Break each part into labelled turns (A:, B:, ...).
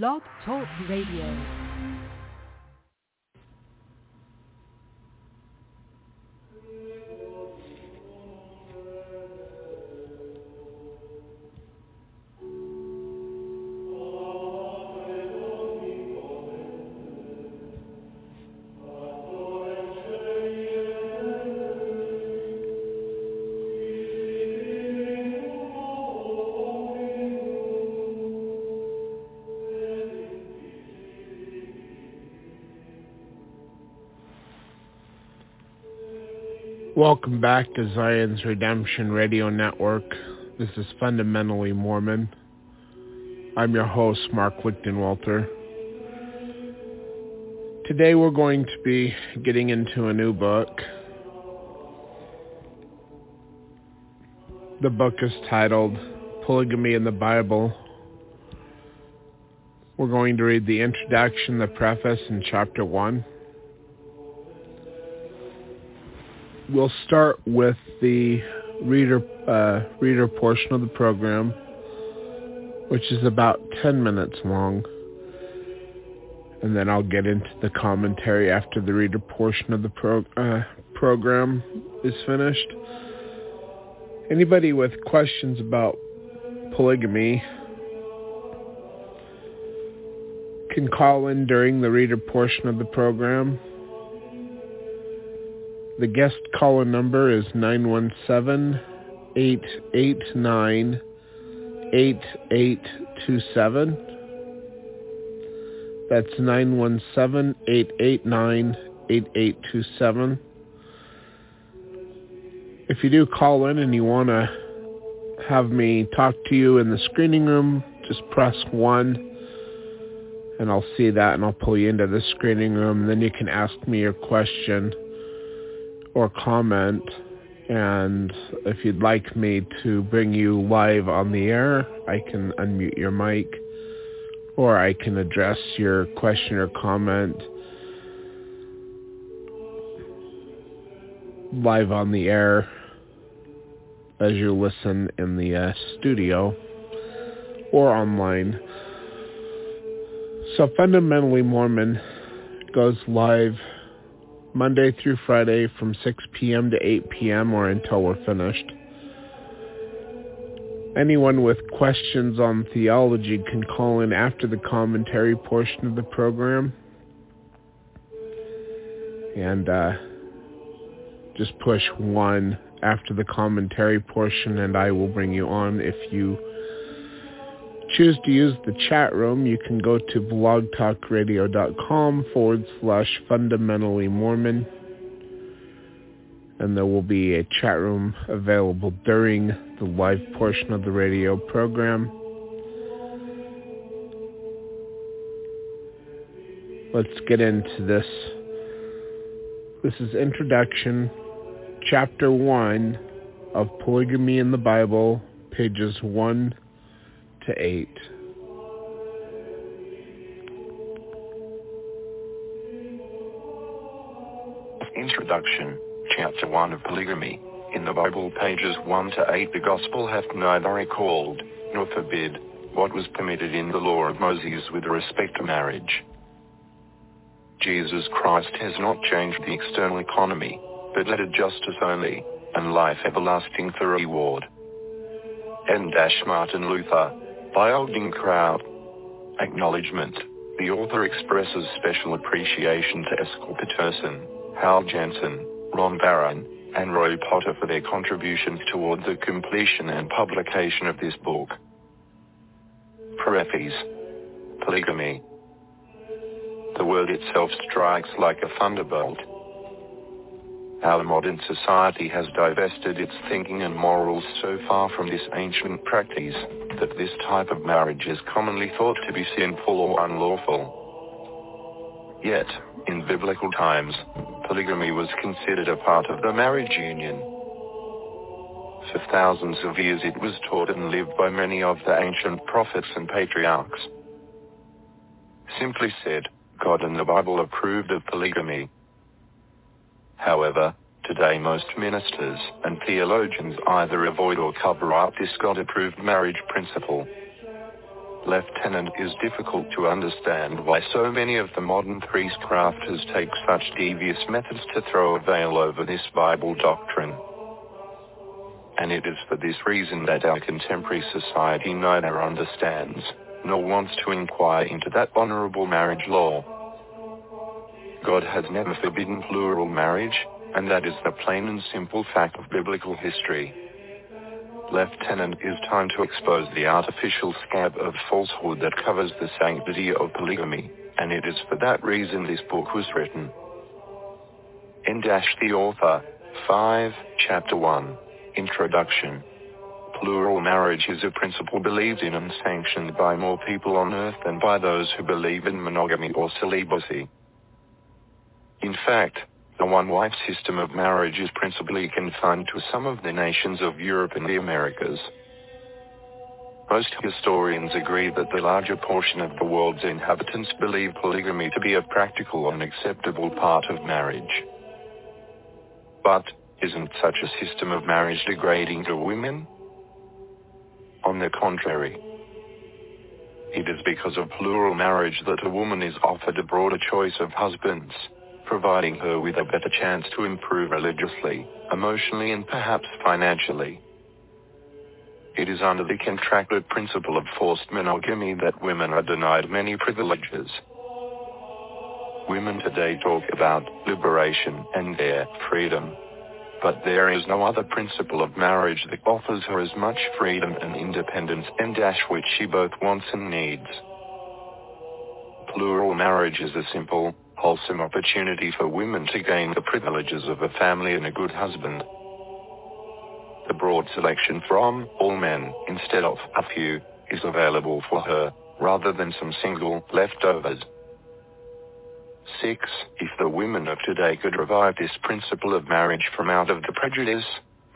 A: Blog Talk Radio.
B: Welcome back to Zion's Redemption Radio Network. This is Fundamentally Mormon. I'm your host, Mark Lichtenwalter. Today we're going to be getting into a new book. The book is titled Polygamy in the Bible. We're going to read the introduction, the preface, and chapter 1. We'll start with the reader uh, reader portion of the program, which is about 10 minutes long. And then I'll get into the commentary after the reader portion of the pro- uh, program is finished. Anybody with questions about polygamy can call in during the reader portion of the program the guest caller number is 917-889-8827. That's 917-889-8827. If you do call in and you want to have me talk to you in the screening room, just press 1 and I'll see that and I'll pull you into the screening room. And then you can ask me your question or comment. And if you'd like me to bring you live on the air, I can unmute your mic or I can address your question or comment live on the air as you listen in the uh, studio or online. So Fundamentally Mormon goes live Monday through Friday from 6 p.m. to 8 p.m. or until we're finished. Anyone with questions on theology can call in after the commentary portion of the program. And uh, just push 1 after the commentary portion and I will bring you on if you choose to use the chat room, you can go to blogtalkradio.com forward slash fundamentally Mormon. And there will be a chat room available during the live portion of the radio program. Let's get into this. This is Introduction, Chapter 1 of Polygamy in the Bible, pages 1 to 8.
C: Introduction, Chapter 1 of Polygamy. In the Bible pages 1 to 8 the Gospel hath neither recalled, nor forbid, what was permitted in the law of Moses with respect to marriage. Jesus Christ has not changed the external economy, but added justice only, and life everlasting for reward. N. Martin Luther, Crowd. Acknowledgement. The author expresses special appreciation to Eskil Peterson, Hal Jensen, Ron Barron, and Roy Potter for their contributions toward the completion and publication of this book. Preface. Polygamy. The word itself strikes like a thunderbolt. Our modern society has divested its thinking and morals so far from this ancient practice that this type of marriage is commonly thought to be sinful or unlawful. Yet, in biblical times, polygamy was considered a part of the marriage union. For thousands of years it was taught and lived by many of the ancient prophets and patriarchs. Simply said, God and the Bible approved of polygamy. However, today most ministers and theologians either avoid or cover up this God-approved marriage principle. Lieutenant, is difficult to understand why so many of the modern priestcrafters take such devious methods to throw a veil over this Bible doctrine. And it is for this reason that our contemporary society neither understands, nor wants to inquire into that honorable marriage law. God has never forbidden plural marriage, and that is the plain and simple fact of biblical history. Lieutenant, it is time to expose the artificial scab of falsehood that covers the sanctity of polygamy, and it is for that reason this book was written. In dash the author, 5, chapter 1, Introduction. Plural marriage is a principle believed in and sanctioned by more people on earth than by those who believe in monogamy or celibacy. In fact, the one-wife system of marriage is principally confined to some of the nations of Europe and the Americas. Most historians agree that the larger portion of the world's inhabitants believe polygamy to be a practical and acceptable part of marriage. But, isn't such a system of marriage degrading to women? On the contrary. It is because of plural marriage that a woman is offered a broader choice of husbands providing her with a better chance to improve religiously, emotionally and perhaps financially. It is under the contracted principle of forced monogamy that women are denied many privileges. Women today talk about liberation and their freedom. But there is no other principle of marriage that offers her as much freedom and independence and dash which she both wants and needs. Plural marriage is a simple, wholesome opportunity for women to gain the privileges of a family and a good husband. The broad selection from all men, instead of a few, is available for her, rather than some single leftovers. 6. If the women of today could revive this principle of marriage from out of the prejudice,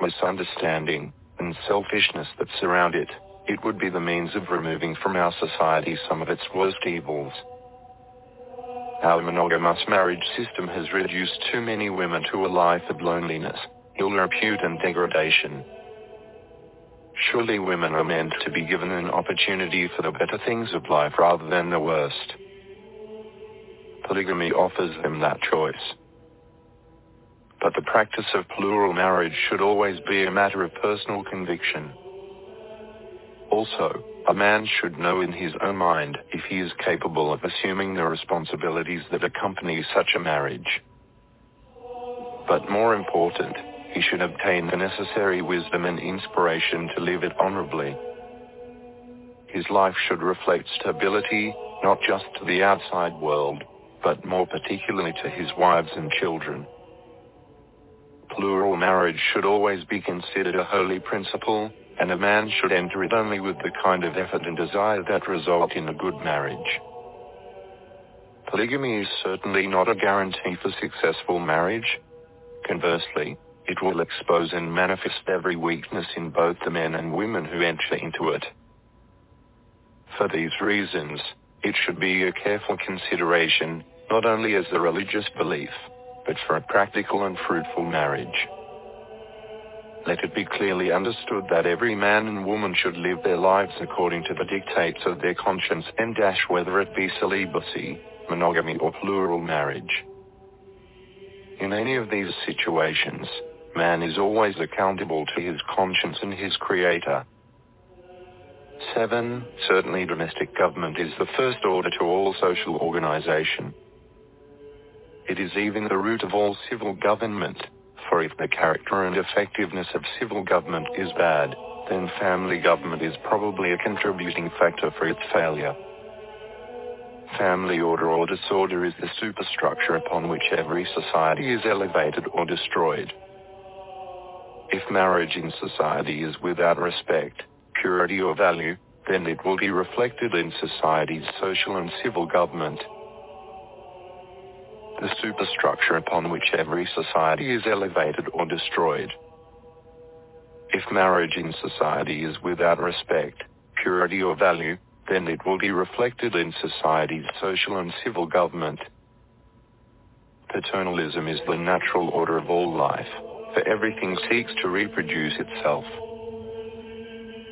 C: misunderstanding, and selfishness that surround it, it would be the means of removing from our society some of its worst evils. Our monogamous marriage system has reduced too many women to a life of loneliness, ill repute and degradation. Surely women are meant to be given an opportunity for the better things of life rather than the worst. Polygamy offers them that choice. But the practice of plural marriage should always be a matter of personal conviction. Also, a man should know in his own mind if he is capable of assuming the responsibilities that accompany such a marriage. But more important, he should obtain the necessary wisdom and inspiration to live it honorably. His life should reflect stability, not just to the outside world, but more particularly to his wives and children. Plural marriage should always be considered a holy principle, and a man should enter it only with the kind of effort and desire that result in a good marriage. Polygamy is certainly not a guarantee for successful marriage. Conversely, it will expose and manifest every weakness in both the men and women who enter into it. For these reasons, it should be a careful consideration, not only as a religious belief, but for a practical and fruitful marriage. Let it be clearly understood that every man and woman should live their lives according to the dictates of their conscience and dash whether it be celibacy, monogamy or plural marriage. In any of these situations, man is always accountable to his conscience and his creator. 7. Certainly domestic government is the first order to all social organization. It is even the root of all civil government, for if the character and effectiveness of civil government is bad, then family government is probably a contributing factor for its failure. Family order or disorder is the superstructure upon which every society is elevated or destroyed. If marriage in society is without respect, purity or value, then it will be reflected in society's social and civil government the superstructure upon which every society is elevated or destroyed. If marriage in society is without respect, purity or value, then it will be reflected in society's social and civil government. Paternalism is the natural order of all life, for everything seeks to reproduce itself.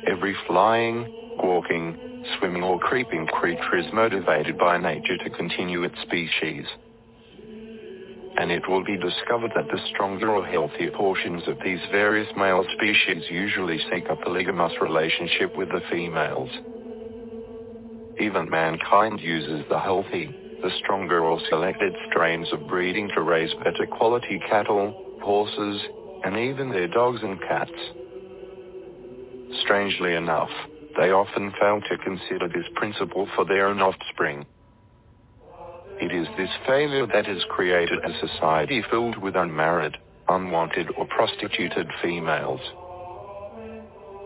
C: Every flying, walking, swimming or creeping creature is motivated by nature to continue its species. And it will be discovered that the stronger or healthier portions of these various male species usually seek a polygamous relationship with the females. Even mankind uses the healthy, the stronger or selected strains of breeding to raise better quality cattle, horses, and even their dogs and cats. Strangely enough, they often fail to consider this principle for their own offspring. It is this failure that has created a society filled with unmarried, unwanted or prostituted females.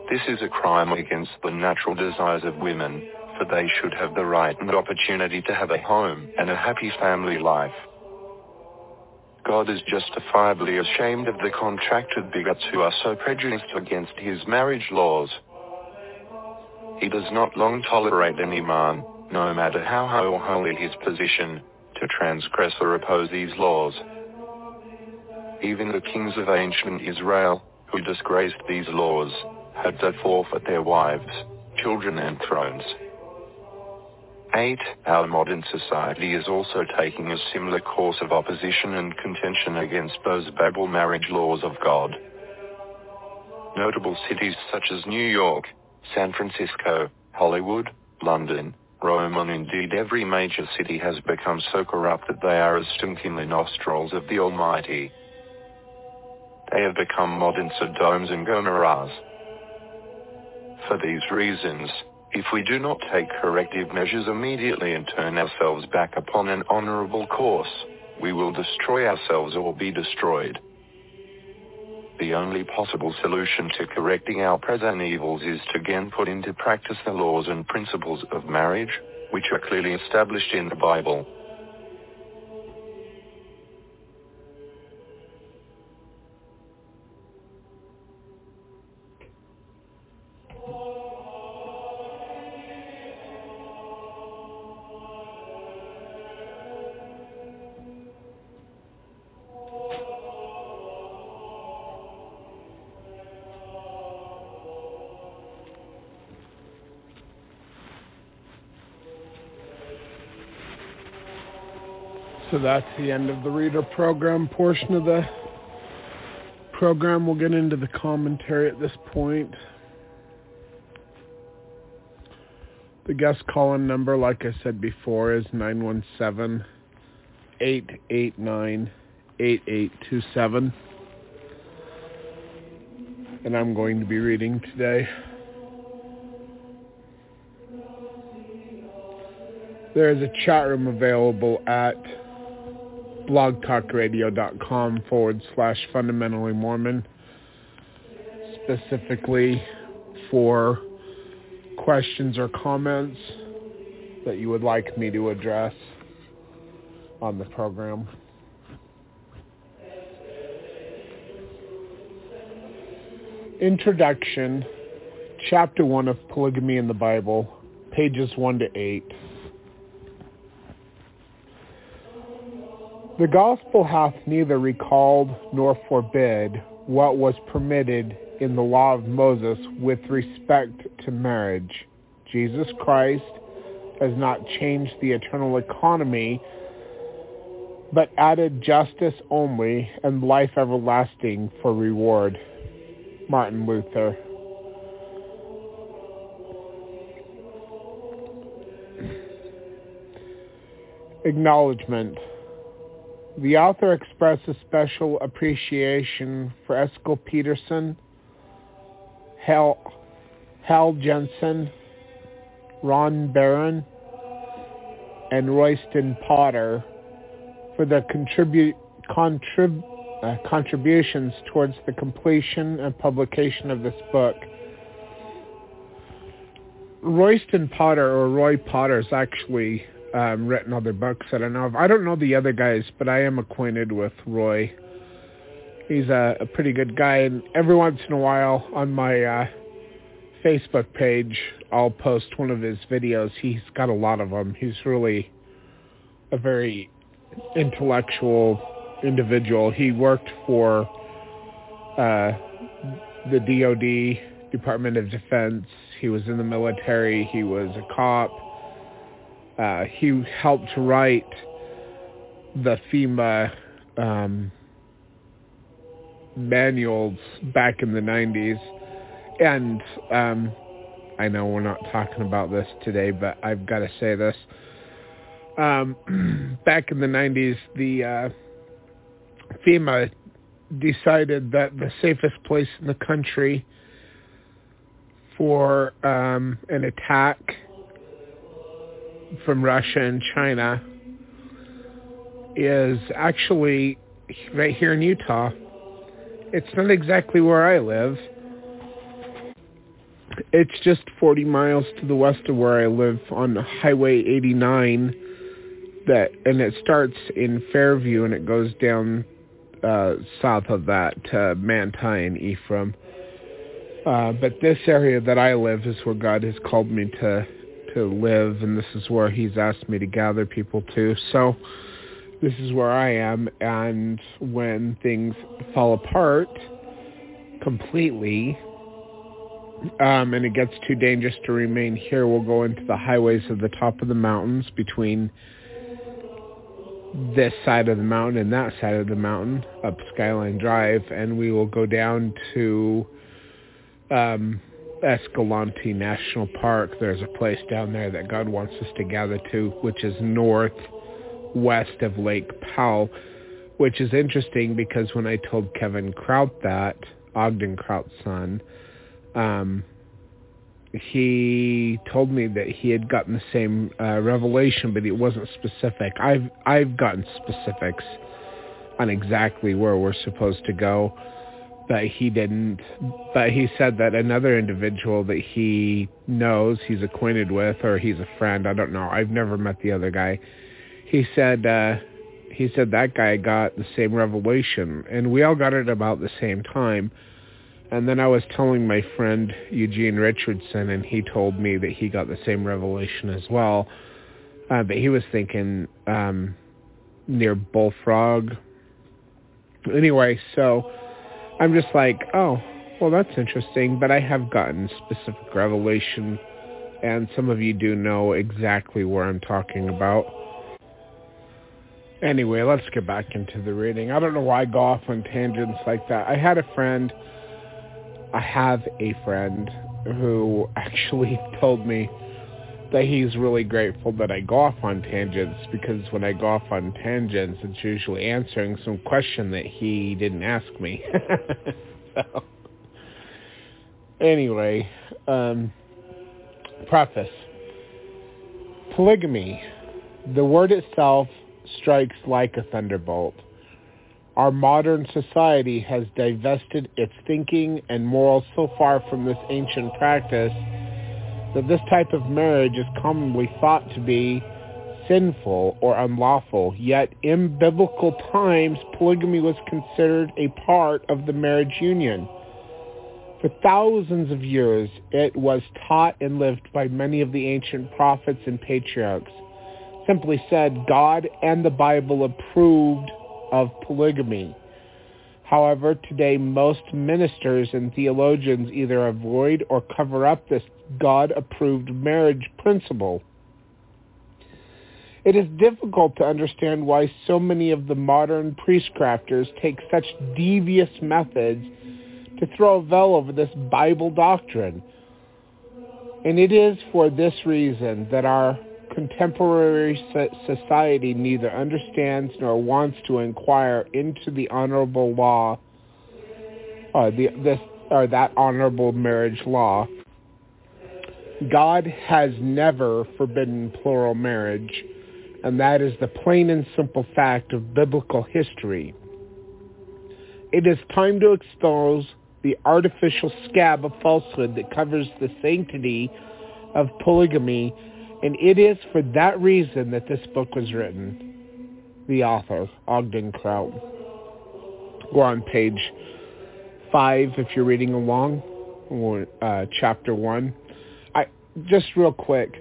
C: This is a crime against the natural desires of women, for they should have the right and opportunity to have a home and a happy family life. God is justifiably ashamed of the contracted bigots who are so prejudiced against his marriage laws. He does not long tolerate any man, no matter how high or holy his position, to transgress or oppose these laws. Even the kings of ancient Israel, who disgraced these laws, had to forfeit their wives, children and thrones. 8. Our modern society is also taking a similar course of opposition and contention against those Babel marriage laws of God. Notable cities such as New York, San Francisco, Hollywood, London, Rome and indeed every major city has become so corrupt that they are as stink in the nostrils of the Almighty. They have become modern Sodoms and Gomorrahs. For these reasons, if we do not take corrective measures immediately and turn ourselves back upon an honorable course, we will destroy ourselves or be destroyed. The only possible solution to correcting our present evils is to again put into practice the laws and principles of marriage, which are clearly established in the Bible.
B: So that's the end of the reader program portion of the program. We'll get into the commentary at this point. The guest call-in number, like I said before, is 917-889-8827. And I'm going to be reading today. There is a chat room available at blogtalkradio.com forward slash fundamentally Mormon, specifically for questions or comments that you would like me to address on the program. Introduction, Chapter 1 of Polygamy in the Bible, pages 1 to 8. The gospel hath neither recalled nor forbid what was permitted in the law of Moses with respect to marriage. Jesus Christ has not changed the eternal economy, but added justice only and life everlasting for reward. Martin Luther. Acknowledgement. The author expresses special appreciation for Eskil Peterson, Hal, Hal Jensen, Ron Barron, and Royston Potter for their contribute, contrib, uh, contributions towards the completion and publication of this book. Royston Potter, or Roy Potter, is actually um, written other books that I know. I don't know the other guys, but I am acquainted with Roy. He's a, a pretty good guy, and every once in a while on my uh, Facebook page, I'll post one of his videos. He's got a lot of them. He's really a very intellectual individual. He worked for uh, the DoD, Department of Defense. He was in the military. He was a cop. Uh, he helped write the FEMA um, manuals back in the 90s. And um, I know we're not talking about this today, but I've got to say this. Um, back in the 90s, the uh, FEMA decided that the safest place in the country for um, an attack from Russia and China is actually right here in Utah. It's not exactly where I live. It's just 40 miles to the west of where I live on Highway 89 that and it starts in Fairview and it goes down uh, south of that to Manti and Ephraim. Uh, but this area that I live is where God has called me to to live, and this is where He's asked me to gather people to. So this is where I am, and when things fall apart completely, um, and it gets too dangerous to remain here, we'll go into the highways of the top of the mountains between this side of the mountain and that side of the mountain up Skyline Drive, and we will go down to um, Escalante National Park. There's a place down there that God wants us to gather to, which is northwest of Lake Powell, which is interesting because when I told Kevin Kraut that, Ogden Kraut's son, um, he told me that he had gotten the same uh, revelation, but it wasn't specific. I've I've gotten specifics on exactly where we're supposed to go, but he didn't. But he said that another individual that he knows, he's acquainted with, or he's a friend. I don't know. I've never met the other guy. He said uh, he said that guy got the same revelation, and we all got it about the same time and then I was telling my friend Eugene Richardson, and he told me that he got the same revelation as well. Uh, but he was thinking um, near Bullfrog. Anyway, so I'm just like, oh, well, that's interesting. But I have gotten specific revelation, and some of you do know exactly where I'm talking about. Anyway, let's get back into the reading. I don't know why I go off on tangents like that. I had a friend I have a friend who actually told me that he's really grateful that I go off on tangents because when I go off on tangents, it's usually answering some question that he didn't ask me. so, anyway, um, preface. Polygamy. The word itself strikes like a thunderbolt. Our modern society has divested its thinking and morals so far from this ancient practice that this type of marriage is commonly thought to be sinful or unlawful. Yet in biblical times, polygamy was considered a part of the marriage union. For thousands of years, it was taught and lived by many of the ancient prophets and patriarchs. Simply said, God and the Bible approved of polygamy. However, today most ministers and theologians either avoid or cover up this God-approved marriage principle. It is difficult to understand why so many of the modern priestcrafters take such devious methods to throw a veil over this Bible doctrine. And it is for this reason that our contemporary society neither understands nor wants to inquire into the honorable law, uh, the, this, or that honorable marriage law. God has never forbidden plural marriage, and that is the plain and simple fact of biblical history. It is time to expose the artificial scab of falsehood that covers the sanctity of polygamy and it is for that reason that this book was written. The author, Ogden Kraut. We're on page five if you're reading along, or uh, chapter one. I just real quick.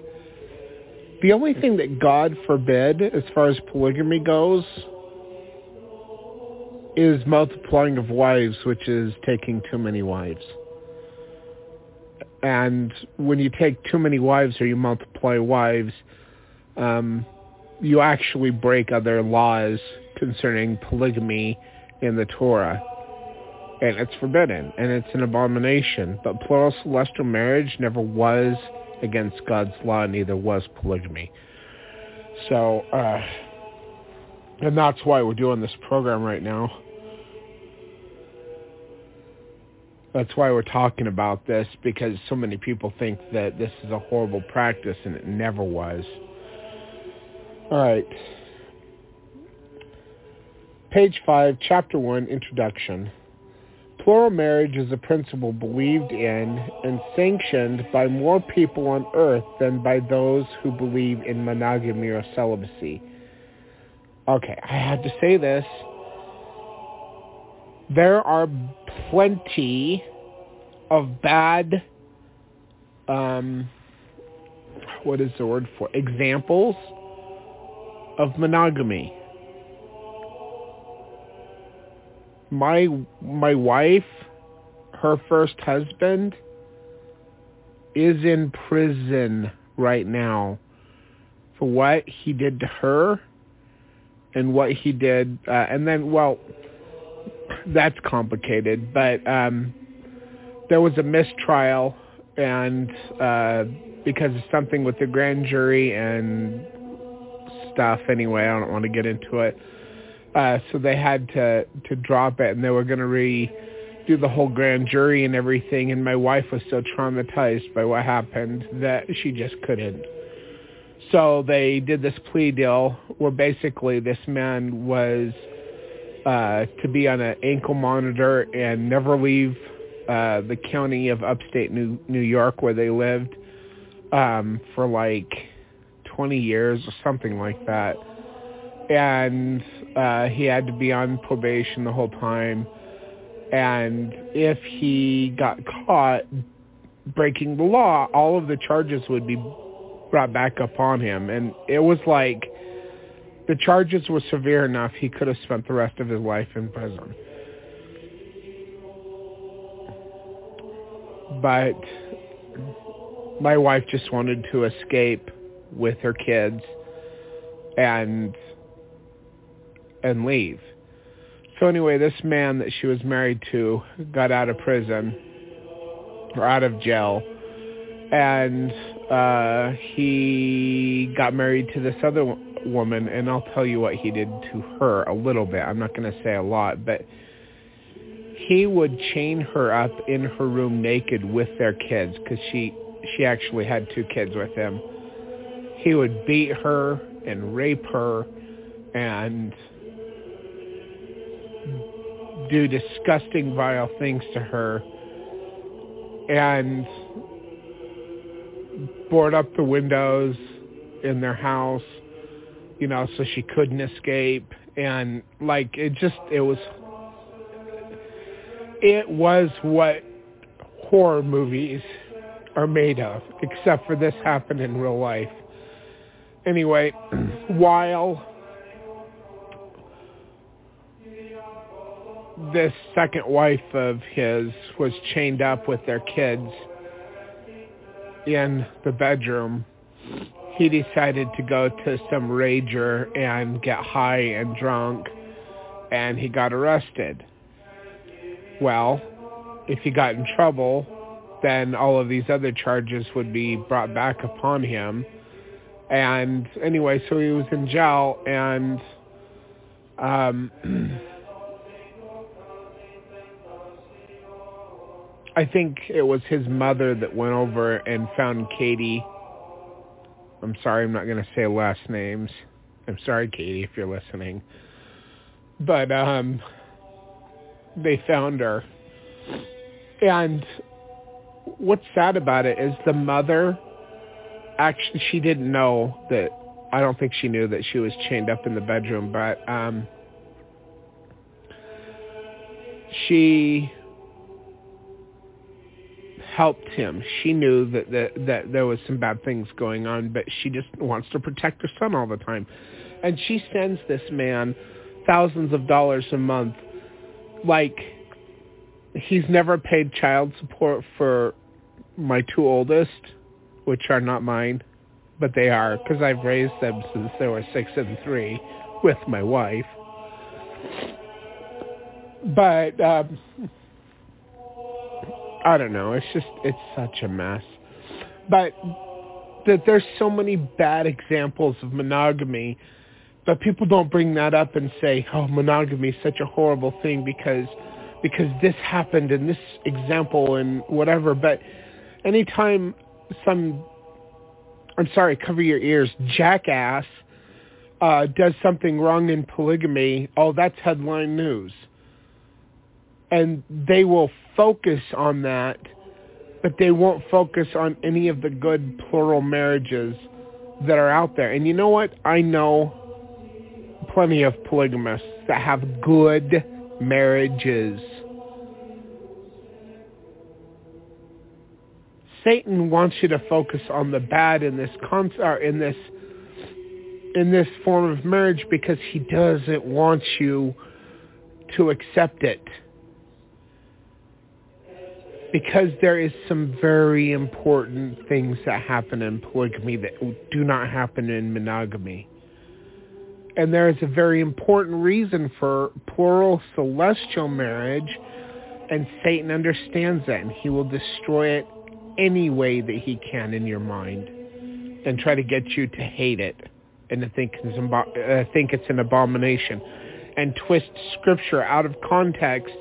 B: The only thing that God forbid as far as polygamy goes is multiplying of wives, which is taking too many wives. And when you take too many wives or you multiply wives, um, you actually break other laws concerning polygamy in the Torah. And it's forbidden, and it's an abomination. But plural celestial marriage never was against God's law, neither was polygamy. So, uh, and that's why we're doing this program right now. That's why we're talking about this, because so many people think that this is a horrible practice, and it never was. All right. Page 5, Chapter 1, Introduction. Plural marriage is a principle believed in and sanctioned by more people on earth than by those who believe in monogamy or celibacy. Okay, I had to say this. There are plenty of bad, um, what is the word for, examples of monogamy. My my wife, her first husband, is in prison right now for what he did to her and what he did uh, and then well that's complicated but um there was a mistrial and uh because of something with the grand jury and stuff anyway. I don't want to get into it. Uh, so they had to to drop it, and they were going to redo the whole grand jury and everything. And my wife was so traumatized by what happened that she just couldn't. So they did this plea deal where basically this man was uh, to be on an ankle monitor and never leave uh, the county of upstate New New York where they lived um, for like 20 years or something like that. And uh, he had to be on probation the whole time. And if he got caught breaking the law, all of the charges would be brought back upon him. And it was like the charges were severe enough he could have spent the rest of his life in prison. But my wife just wanted to escape with her kids and and leave. So anyway, this man that she was married to got out of prison or out of jail and uh he got married to this other woman and I'll tell you what he did to her a little bit. I'm not going to say a lot, but he would chain her up in her room naked with their kids cuz she she actually had two kids with him he would beat her and rape her and do disgusting, vile things to her and board up the windows in their house, you know, so she couldn't escape. And like, it just, it was, it was what horror movies are made of, except for this happened in real life anyway, while this second wife of his was chained up with their kids in the bedroom, he decided to go to some rager and get high and drunk, and he got arrested. Well, if he got in trouble, then all of these other charges would be brought back upon him and anyway, so he was in jail, and um, I think it was his mother that went over and found Katie. I'm sorry, I'm not going to say last names. I'm sorry, Katie, if you're listening. But um, they found her. And what's sad about it is the mother actually she didn't know that I don't think she knew that she was chained up in the bedroom, but um she helped him. She knew that, that that there was some bad things going on, but she just wants to protect her son all the time. And she sends this man thousands of dollars a month like he's never paid child support for my two oldest, which are not mine, but they are because I've raised them since they were six and three with my wife. But um, I don't know. It's just it's such a mess. But that there's so many bad examples of monogamy, but people don't bring that up and say, "Oh, monogamy is such a horrible thing because because this happened in this example and whatever." But anytime some I'm sorry, cover your ears, jackass uh, does something wrong in polygamy, oh, that's headline news. And they will focus on that, but they won't focus on any of the good plural marriages that are out there. And you know what? I know plenty of polygamists that have good marriages. Satan wants you to focus on the bad in this con- in this in this form of marriage because he doesn't want you to accept it. Because there is some very important things that happen in polygamy that do not happen in monogamy. And there is a very important reason for plural celestial marriage, and Satan understands that, and he will destroy it any way that he can in your mind and try to get you to hate it and to think it's, uh, think it's an abomination and twist scripture out of context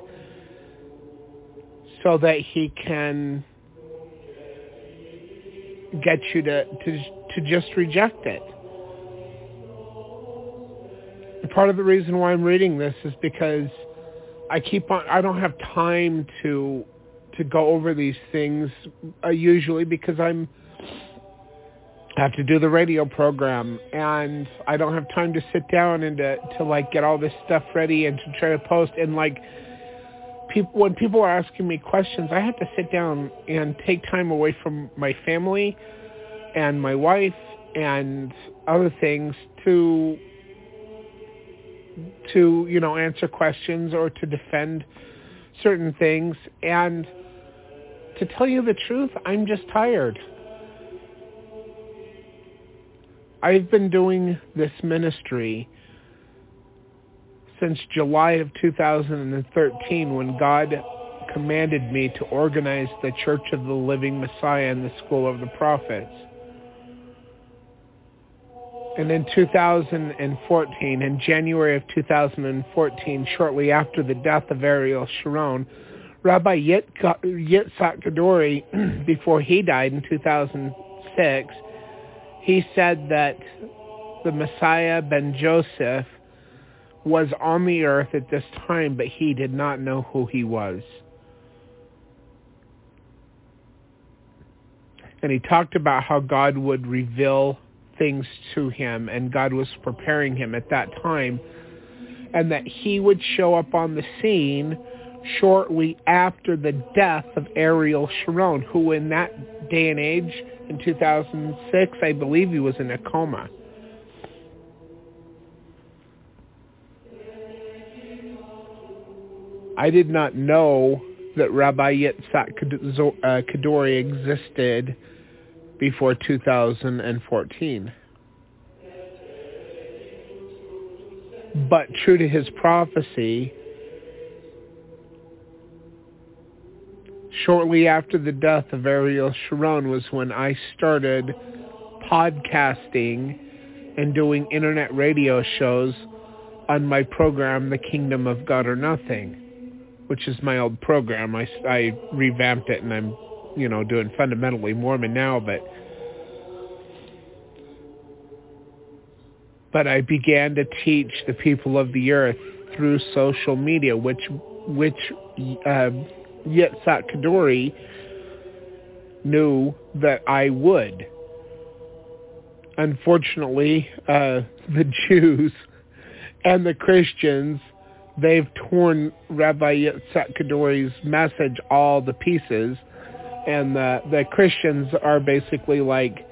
B: so that he can get you to, to, to just reject it. Part of the reason why I'm reading this is because I keep on, I don't have time to to go over these things uh, usually because I'm I have to do the radio program and I don't have time to sit down and to, to like get all this stuff ready and to try to post and like people when people are asking me questions I have to sit down and take time away from my family and my wife and other things to to you know answer questions or to defend certain things and to tell you the truth, I'm just tired. I've been doing this ministry since July of 2013 when God commanded me to organize the Church of the Living Messiah and the School of the Prophets. And in 2014, in January of 2014, shortly after the death of Ariel Sharon, Rabbi Yitzhak Kaduri, before he died in 2006, he said that the Messiah ben Joseph was on the earth at this time, but he did not know who he was. And he talked about how God would reveal things to him, and God was preparing him at that time, and that he would show up on the scene shortly after the death of Ariel Sharon, who in that day and age, in 2006, I believe he was in a coma. I did not know that Rabbi Yitzhak uh, Kaduri existed before 2014. But true to his prophecy, shortly after the death of Ariel Sharon was when I started podcasting and doing internet radio shows on my program, The Kingdom of God or Nothing, which is my old program. I, I revamped it and I'm, you know, doing fundamentally Mormon now, but but I began to teach the people of the earth through social media, which which uh, Yitzhak Kaduri knew that I would. Unfortunately, uh, the Jews and the Christians, they've torn Rabbi Yitzhak Kaduri's message all to pieces. And the, the Christians are basically like,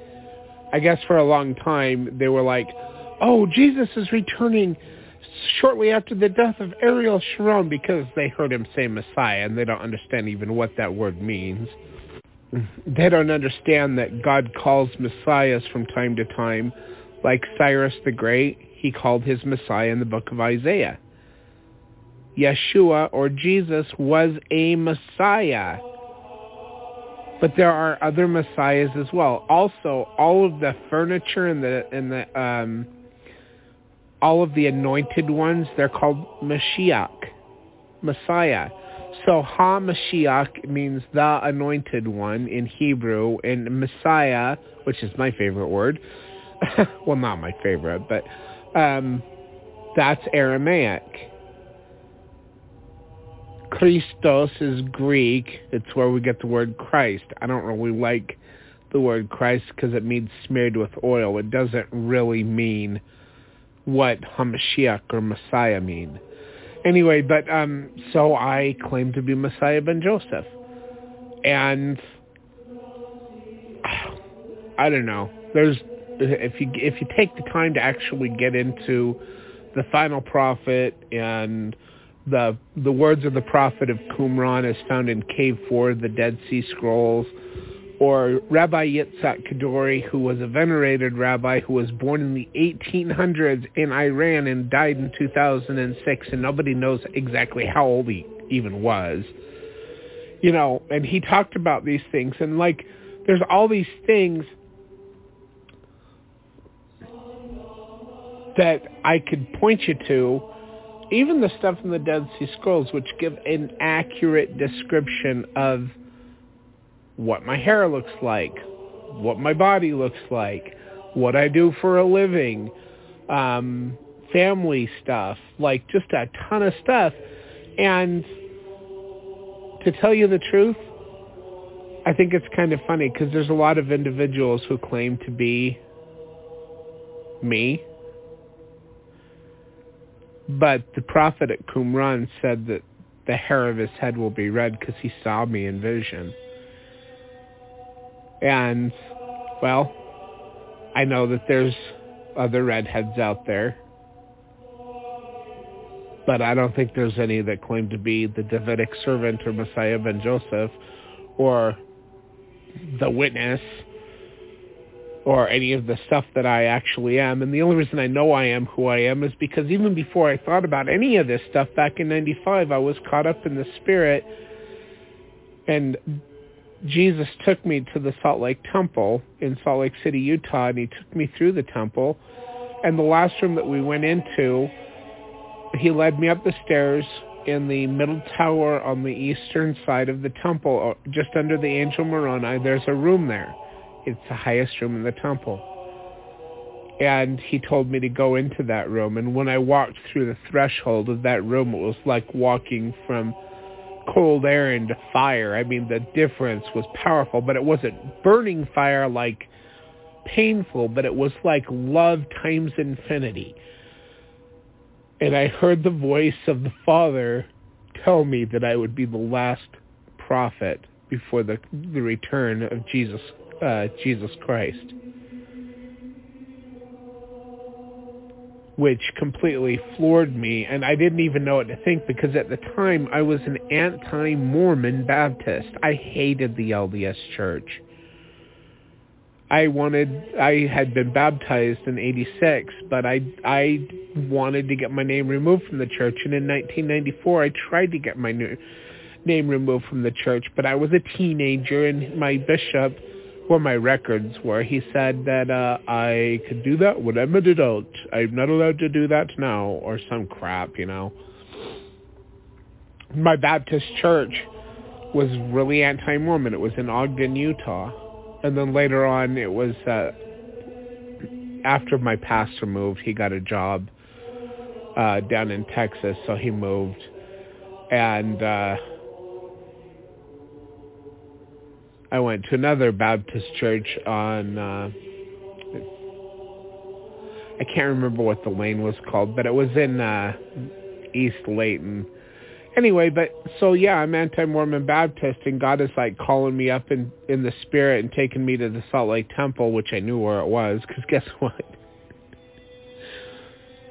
B: I guess for a long time, they were like, oh, Jesus is returning shortly after the death of Ariel Sharon because they heard him say Messiah and they don't understand even what that word means. they don't understand that God calls messiahs from time to time, like Cyrus the Great. He called his messiah in the book of Isaiah. Yeshua or Jesus was a messiah. But there are other messiahs as well. Also, all of the furniture and the and the um, all of the anointed ones, they're called Mashiach, Messiah. So Ha-Mashiach means the anointed one in Hebrew, and Messiah, which is my favorite word, well, not my favorite, but um, that's Aramaic. Christos is Greek. It's where we get the word Christ. I don't really like the word Christ because it means smeared with oil. It doesn't really mean what Hamashiach or Messiah mean. Anyway, but um, so I claim to be Messiah ben Joseph, and I don't know. There's if you if you take the time to actually get into the final prophet and the the words of the prophet of Qumran is found in Cave Four of the Dead Sea Scrolls or Rabbi Yitzhak Kaduri, who was a venerated rabbi who was born in the 1800s in Iran and died in 2006, and nobody knows exactly how old he even was. You know, and he talked about these things, and like, there's all these things that I could point you to, even the stuff in the Dead Sea Scrolls, which give an accurate description of what my hair looks like, what my body looks like, what I do for a living, um, family stuff, like just a ton of stuff. And to tell you the truth, I think it's kind of funny because there's a lot of individuals who claim to be me. But the prophet at Qumran said that the hair of his head will be red because he saw me in vision. And, well, I know that there's other redheads out there. But I don't think there's any that claim to be the Davidic servant or Messiah ben Joseph or the witness or any of the stuff that I actually am. And the only reason I know I am who I am is because even before I thought about any of this stuff back in 95, I was caught up in the spirit and Jesus took me to the Salt Lake Temple in Salt Lake City, Utah, and he took me through the temple. And the last room that we went into, he led me up the stairs in the middle tower on the eastern side of the temple, uh, just under the Angel Moroni. There's a room there. It's the highest room in the temple. And he told me to go into that room. And when I walked through the threshold of that room, it was like walking from cold air into fire. I mean, the difference was powerful, but it wasn't burning fire like painful, but it was like love times infinity. And I heard the voice of the Father tell me that I would be the last prophet before the the return of Jesus uh, Jesus Christ. which completely floored me, and I didn't even know what to think because at the time I was an anti-Mormon Baptist. I hated the LDS Church. I wanted, I had been baptized in 86, but I, I wanted to get my name removed from the church, and in 1994 I tried to get my new, name removed from the church, but I was a teenager, and my bishop where my records were. He said that uh, I could do that when I'm an adult. I'm not allowed to do that now, or some crap, you know. My Baptist church was really anti-Mormon. It was in Ogden, Utah. And then later on, it was uh, after my pastor moved, he got a job uh, down in Texas, so he moved. And... Uh, I went to another Baptist church on, uh, I can't remember what the lane was called, but it was in uh, East Layton. Anyway, but so yeah, I'm anti-Mormon Baptist, and God is like calling me up in in the spirit and taking me to the Salt Lake Temple, which I knew where it was. Because guess what?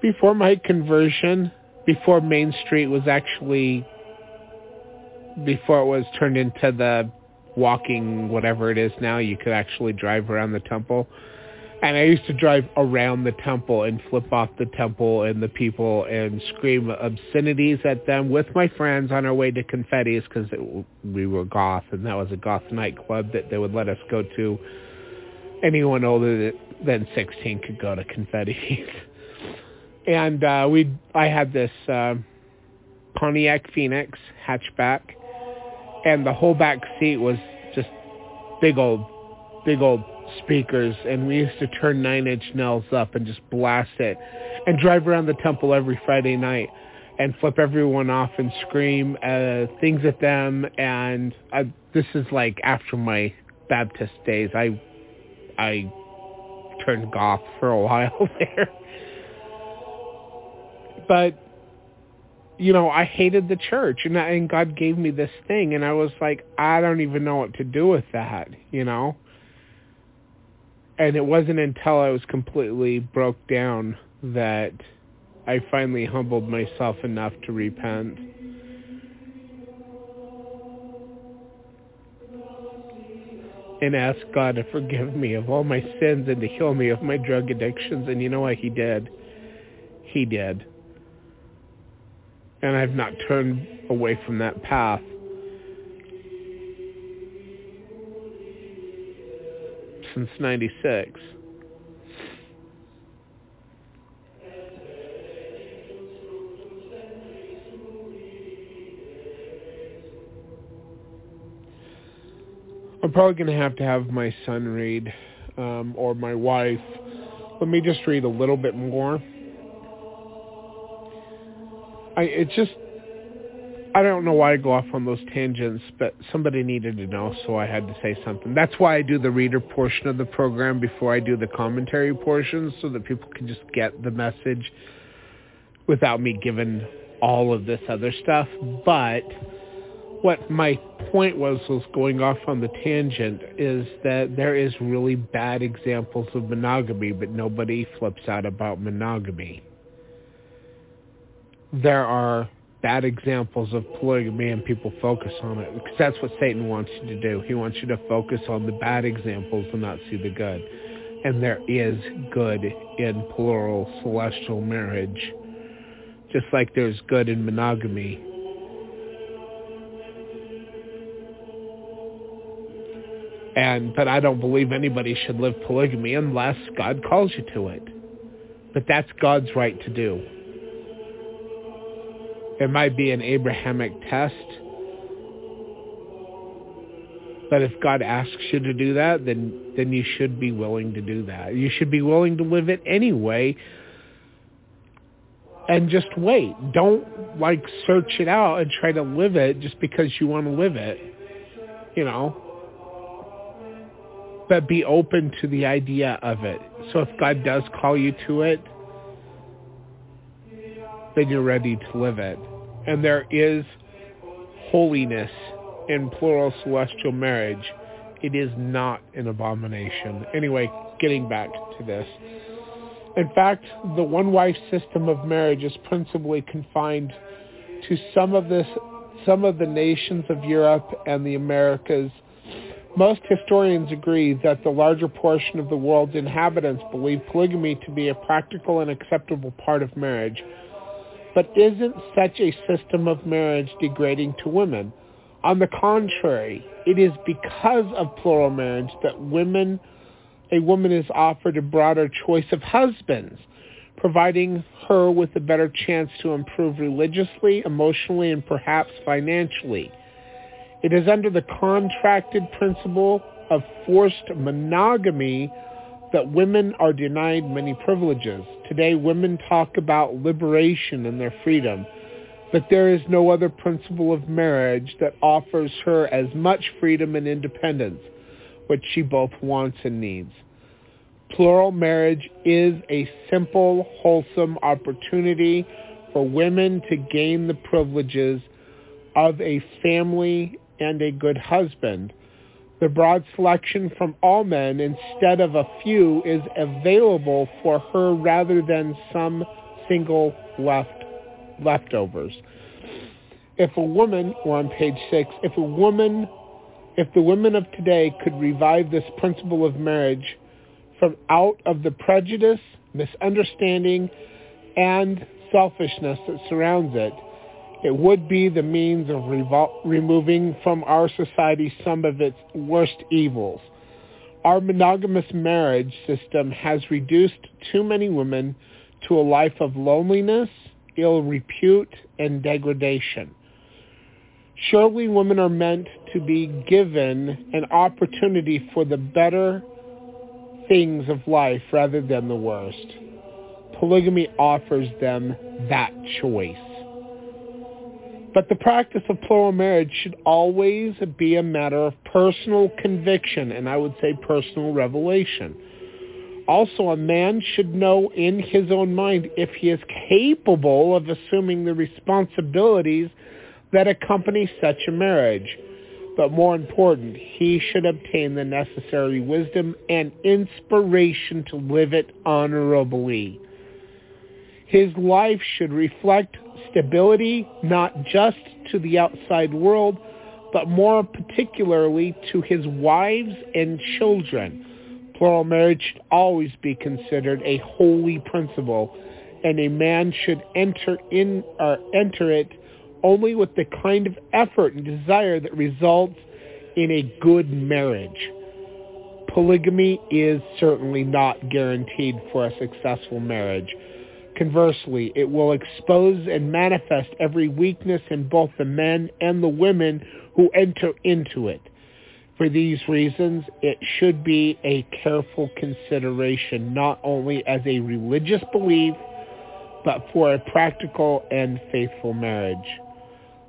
B: Before my conversion, before Main Street was actually, before it was turned into the walking whatever it is now, you could actually drive around the temple. And I used to drive around the temple and flip off the temple and the people and scream obscenities at them with my friends on our way to Confetti's because we were goth and that was a goth nightclub that they would let us go to. Anyone older than 16 could go to Confetti's. and uh, we, I had this uh, Pontiac Phoenix hatchback, and the whole back seat was just big old, big old speakers, and we used to turn nine-inch nails up and just blast it, and drive around the temple every Friday night, and flip everyone off and scream uh, things at them. And I, this is like after my Baptist days. I, I turned goth for a while there, but you know, I hated the church and, and God gave me this thing and I was like, I don't even know what to do with that, you know? And it wasn't until I was completely broke down that I finally humbled myself enough to repent. And ask God to forgive me of all my sins and to heal me of my drug addictions. And you know what? He did. He did and I've not turned away from that path. Since 96. I'm probably going to have to have my son read um, or my wife. Let me just read a little bit more. I it just I don't know why I go off on those tangents, but somebody needed to know, so I had to say something. That's why I do the reader portion of the program before I do the commentary portion, so that people can just get the message without me giving all of this other stuff. But what my point was was going off on the tangent is that there is really bad examples of monogamy, but nobody flips out about monogamy there are bad examples of polygamy and people focus on it because that's what Satan wants you to do. He wants you to focus on the bad examples and not see the good. And there is good in plural celestial marriage, just like there's good in monogamy. And but I don't believe anybody should live polygamy unless God calls you to it. But that's God's right to do. It might be an Abrahamic test. But if God asks you to do that, then then you should be willing to do that. You should be willing to live it anyway. And just wait. Don't like search it out and try to live it just because you want to live it. You know. But be open to the idea of it. So if God does call you to it, then you're ready to live it. And there is holiness in plural celestial marriage. It is not an abomination. Anyway, getting back to this. In fact, the one-wife system of marriage is principally confined to some of this, some of the nations of Europe and the Americas. Most historians agree that the larger portion of the world's inhabitants believe polygamy to be a practical and acceptable part of marriage. But isn't such a system of marriage degrading to women? On the contrary, it is because of plural marriage that women, a woman is offered a broader choice of husbands, providing her with a better chance to improve religiously, emotionally, and perhaps financially. It is under the contracted principle of forced monogamy that women are denied many privileges. Today, women talk about liberation and their freedom, but there is no other principle of marriage that offers her as much freedom and independence, which she both wants and needs. Plural marriage is a simple, wholesome opportunity for women to gain the privileges of a family and a good husband the broad selection from all men instead of a few is available for her rather than some single left leftovers. If a woman, we're on page six, if a woman If the women of today could revive this principle of marriage from out of the prejudice, misunderstanding, and selfishness that surrounds it, it would be the means of revol- removing from our society some of its worst evils. Our monogamous marriage system has reduced too many women to a life of loneliness, ill repute, and degradation. Surely women are meant to be given an opportunity for the better things of life rather than the worst. Polygamy offers them that choice. But the practice of plural marriage should always be a matter of personal conviction and I would say personal revelation. Also, a man should know in his own mind if he is capable of assuming the responsibilities that accompany such a marriage. But more important, he should obtain the necessary wisdom and inspiration to live it honorably. His life should reflect stability not just to the outside world, but more particularly to his wives and children. Plural marriage should always be considered a holy principle, and a man should enter in or enter it only with the kind of effort and desire that results in a good marriage. Polygamy is certainly not guaranteed for a successful marriage. Conversely, it will expose and manifest every weakness in both the men and the women who enter into it. For these reasons, it should be a careful consideration not only as a religious belief, but for a practical and faithful marriage.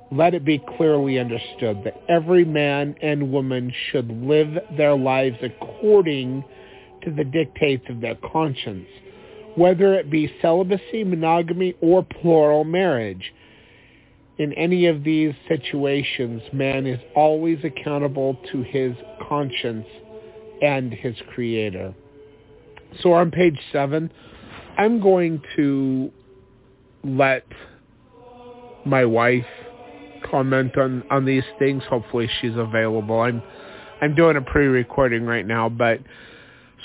B: Let it be clearly understood that every man and woman should live their lives according to the dictates of their conscience whether it be celibacy, monogamy, or plural marriage. In any of these situations, man is always accountable to his conscience and his creator. So on page seven, I'm going to let my wife comment on, on these things. Hopefully she's available. I'm I'm doing a pre-recording right now, but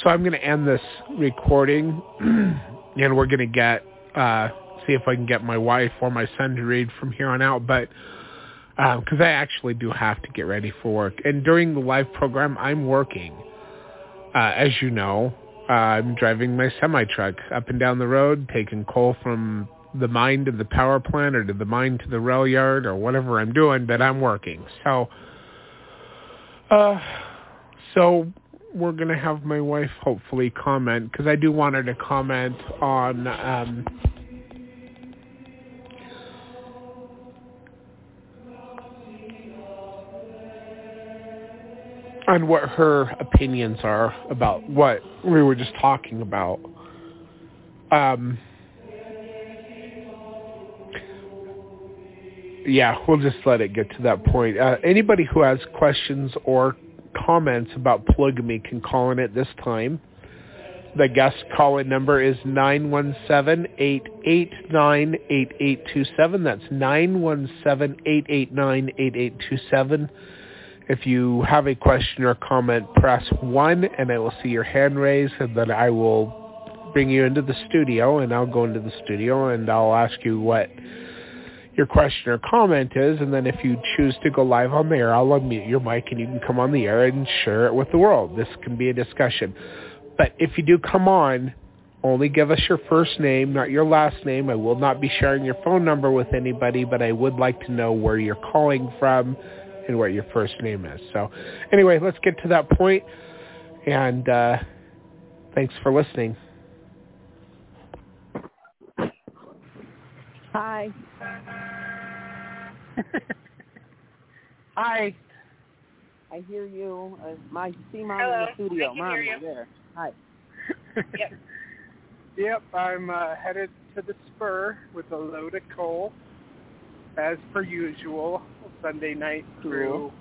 B: so I'm going to end this recording, and we're going to get uh, see if I can get my wife or my son to read from here on out. But because uh, I actually do have to get ready for work, and during the live program, I'm working. Uh, as you know, uh, I'm driving my semi truck up and down the road, taking coal from the mine to the power plant, or to the mine to the rail yard, or whatever I'm doing. But I'm working, so. Uh, so we're going to have my wife hopefully comment because I do want her to comment on um, on what her opinions are about what we were just talking about. Um, yeah, we'll just let it get to that point. Uh, anybody who has questions or comments about polygamy can call in at this time. The guest call-in number is 917-889-8827. That's 917-889-8827. If you have a question or comment, press 1 and I will see your hand raised and then I will bring you into the studio and I'll go into the studio and I'll ask you what your question or comment is, and then if you choose to go live on the air, I'll unmute your mic and you can come on the air and share it with the world. This can be a discussion. But if you do come on, only give us your first name, not your last name. I will not be sharing your phone number with anybody, but I would like to know where you're calling from and what your first name is. So anyway, let's get to that point, and uh, thanks for listening.
A: Hi. Hi. I hear you. Uh, my see mom
D: Hello.
A: in the studio.
D: Mom,
A: you're there. Hi.
D: Yep.
E: yep, I'm uh, headed to the spur with a load of coal, as per usual, Sunday night through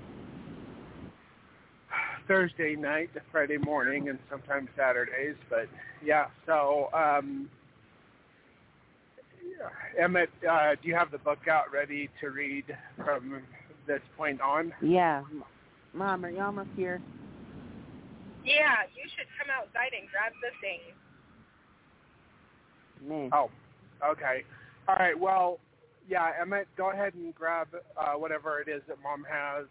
E: Thursday night to Friday morning, and sometimes Saturdays. But yeah, so um, Emmett, uh, do you have the book out ready to read from this point on?
A: Yeah. Mom, are you almost here?
D: Yeah, you should come outside and grab the thing.
A: Me.
E: Oh, okay. All right. Well, yeah, Emmett, go ahead and grab uh, whatever it is that Mom has,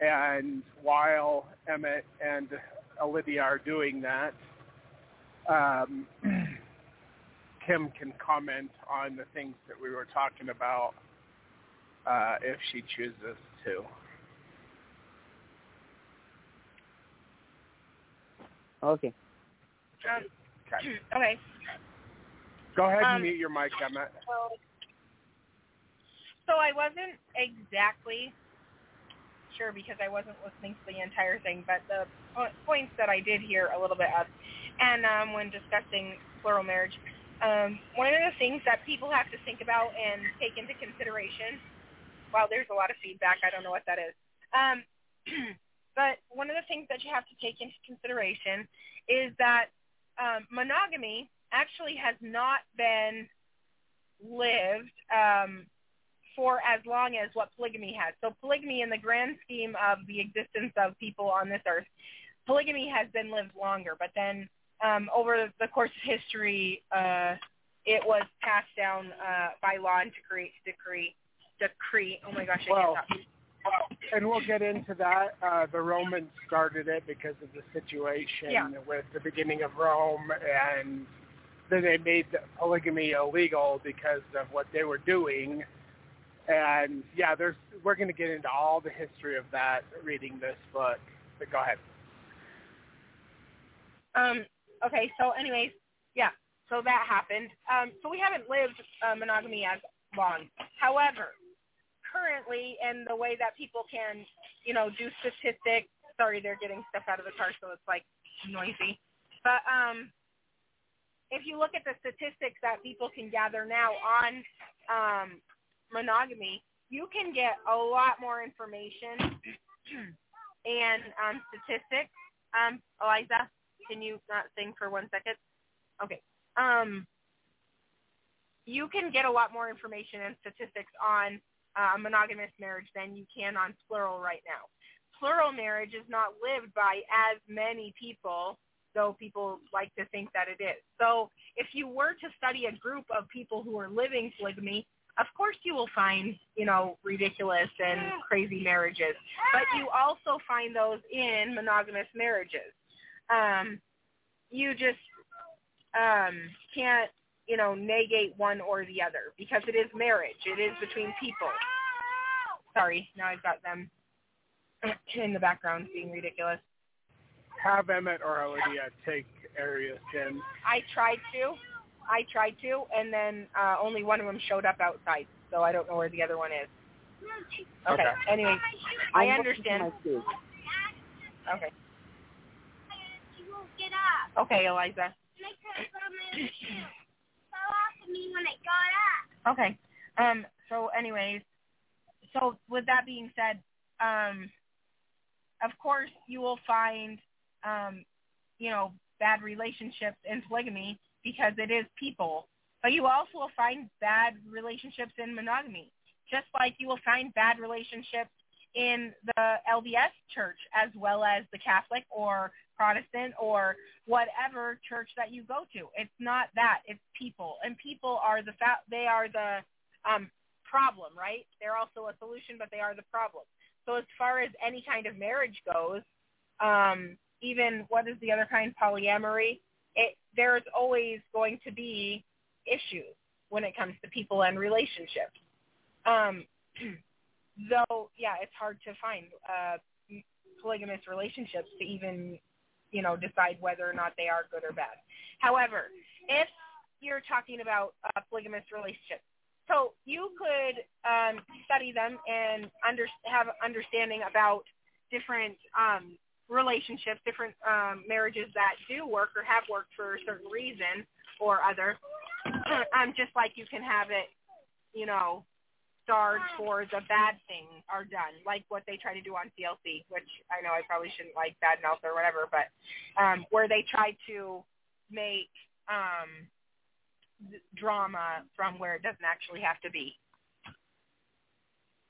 E: and while Emmett and Olivia are doing that, um, Kim can comment on the things that we were talking about uh, if she chooses to.
A: Okay.
D: Um,
E: Okay.
D: okay.
E: Go ahead and
D: Um,
E: mute your mic, Emmett.
D: So, so I wasn't exactly sure because I wasn't listening to the entire thing, but the points that I did hear a little bit of, and um, when discussing plural marriage, um, one of the things that people have to think about and take into consideration, well, there's a lot of feedback. I don't know what that is. Um, but one of the things that you have to take into consideration is that um, monogamy actually has not been lived um, for as long as what polygamy has. So polygamy, in the grand scheme of the existence of people on this earth, polygamy has been lived longer. But then um, over the course of history, uh, it was passed down uh, by law and decree. Decree. Decree. Oh my gosh, I
E: Well,
D: can't.
E: And we'll get into that. Uh, the Romans started it because of the situation
D: Yeah.
E: with the beginning of Rome, and then they made polygamy illegal because of what they were doing. And yeah, there's we're going to get into all the history of that reading this book. But go ahead.
D: Um, okay, so anyways, yeah, so that happened. Um, so we haven't lived uh, monogamy as long. However, currently, and the way that people can, you know, do statistics. Sorry, they're getting stuff out of the car, so it's like noisy. But um, if you look at the statistics that people can gather now on um, monogamy, you can get a lot more information and um, statistics. Um, Eliza, can you not sing for one second? Okay. Um, you can get a lot more information and statistics on uh, monogamous marriage than you can on plural right now. Plural marriage is not lived by as many people, though people like to think that it is. So if you were to study a group of people who are living polygamy, of course you will find, you know, ridiculous and crazy marriages. But you also find those in monogamous marriages. Um, you just um, can't, you know, negate one or the other because it is marriage. It is between people. Sorry, now I've got them in the background being ridiculous.
E: Have Emmett or Olivia take Arius in.
D: I tried to. I tried to, and then uh, only one of them showed up outside, so I don't know where the other one is. Okay.
E: Okay.
D: Anyway, I
A: I'm looking for
D: understand. Okay.
F: You won't get up.
D: Okay, Eliza. Okay. Um. So, anyways, so with that being said, um, of course you will find, um, you know, bad relationships in polygamy because it is people. But you also will find bad relationships in monogamy, just like you will find bad relationships in the LDS church as well as the Catholic or Protestant or whatever church that you go to. It's not that; it's people, and people are the fa- they are the um, problem, right? They're also a solution, but they are the problem. So as far as any kind of marriage goes, um, even what is the other kind, polyamory, it there's always going to be issues when it comes to people and relationships. Um, though, yeah, it's hard to find uh, polygamous relationships to even, you know, decide whether or not they are good or bad. However, if you're talking about uh, polygamous relationships, so you could um, study them and under, have understanding about different um, relationships, different um, marriages that do work or have worked for a certain reason or other. um, just like you can have it, you know, starred for the bad things are done, like what they try to do on TLC, which I know I probably shouldn't like bad mouth or whatever, but um, where they try to make um, drama from where it doesn't actually have to be.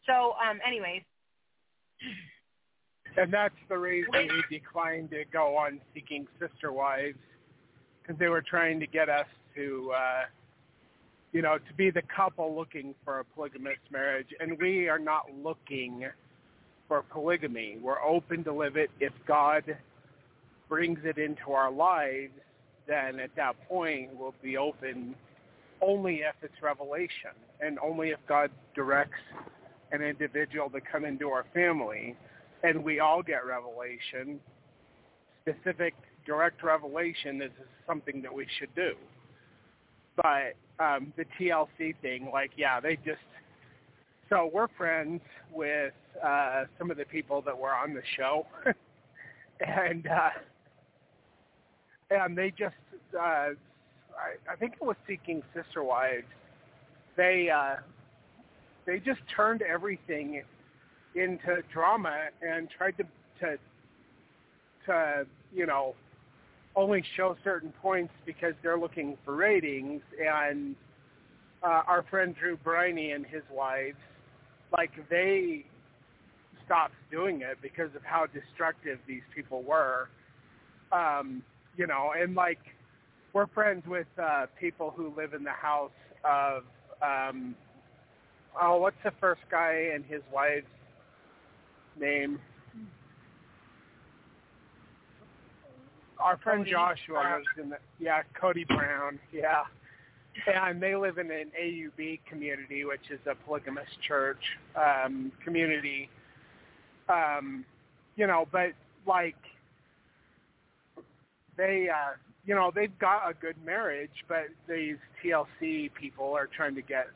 D: So, um, anyways,
E: And that's the reason we declined to go on Seeking Sister Wives, because they were trying to get us to, uh, you know, to be the couple looking for a polygamous marriage. And we are not looking for polygamy. We're open to live it if God brings it into our lives. Then at that point, we'll be open only if it's revelation and only if God directs an individual to come into our family and we all get revelation, specific direct revelation is something that we should do. But um, the TLC thing, like, yeah, they just, so we're friends with uh, some of the people that were on the show. and, uh, and they just, uh, I, I think it was Seeking Sister Wives. They, uh, they just turned everything into drama and tried to to to you know only show certain points because they're looking for ratings and uh, our friend Drew Briney and his wives like they stopped doing it because of how destructive these people were um you know and like we're friends with uh people who live in the house of um oh what's the first guy and his wife's name. Our friend
D: Kody
E: Joshua
D: Brown.
E: lives in the yeah Kody Brown yeah, and they live in an AUB community, which is a polygamous church um, community. Um, you know, but like they uh, you know they've got a good marriage, but these TLC people are trying to get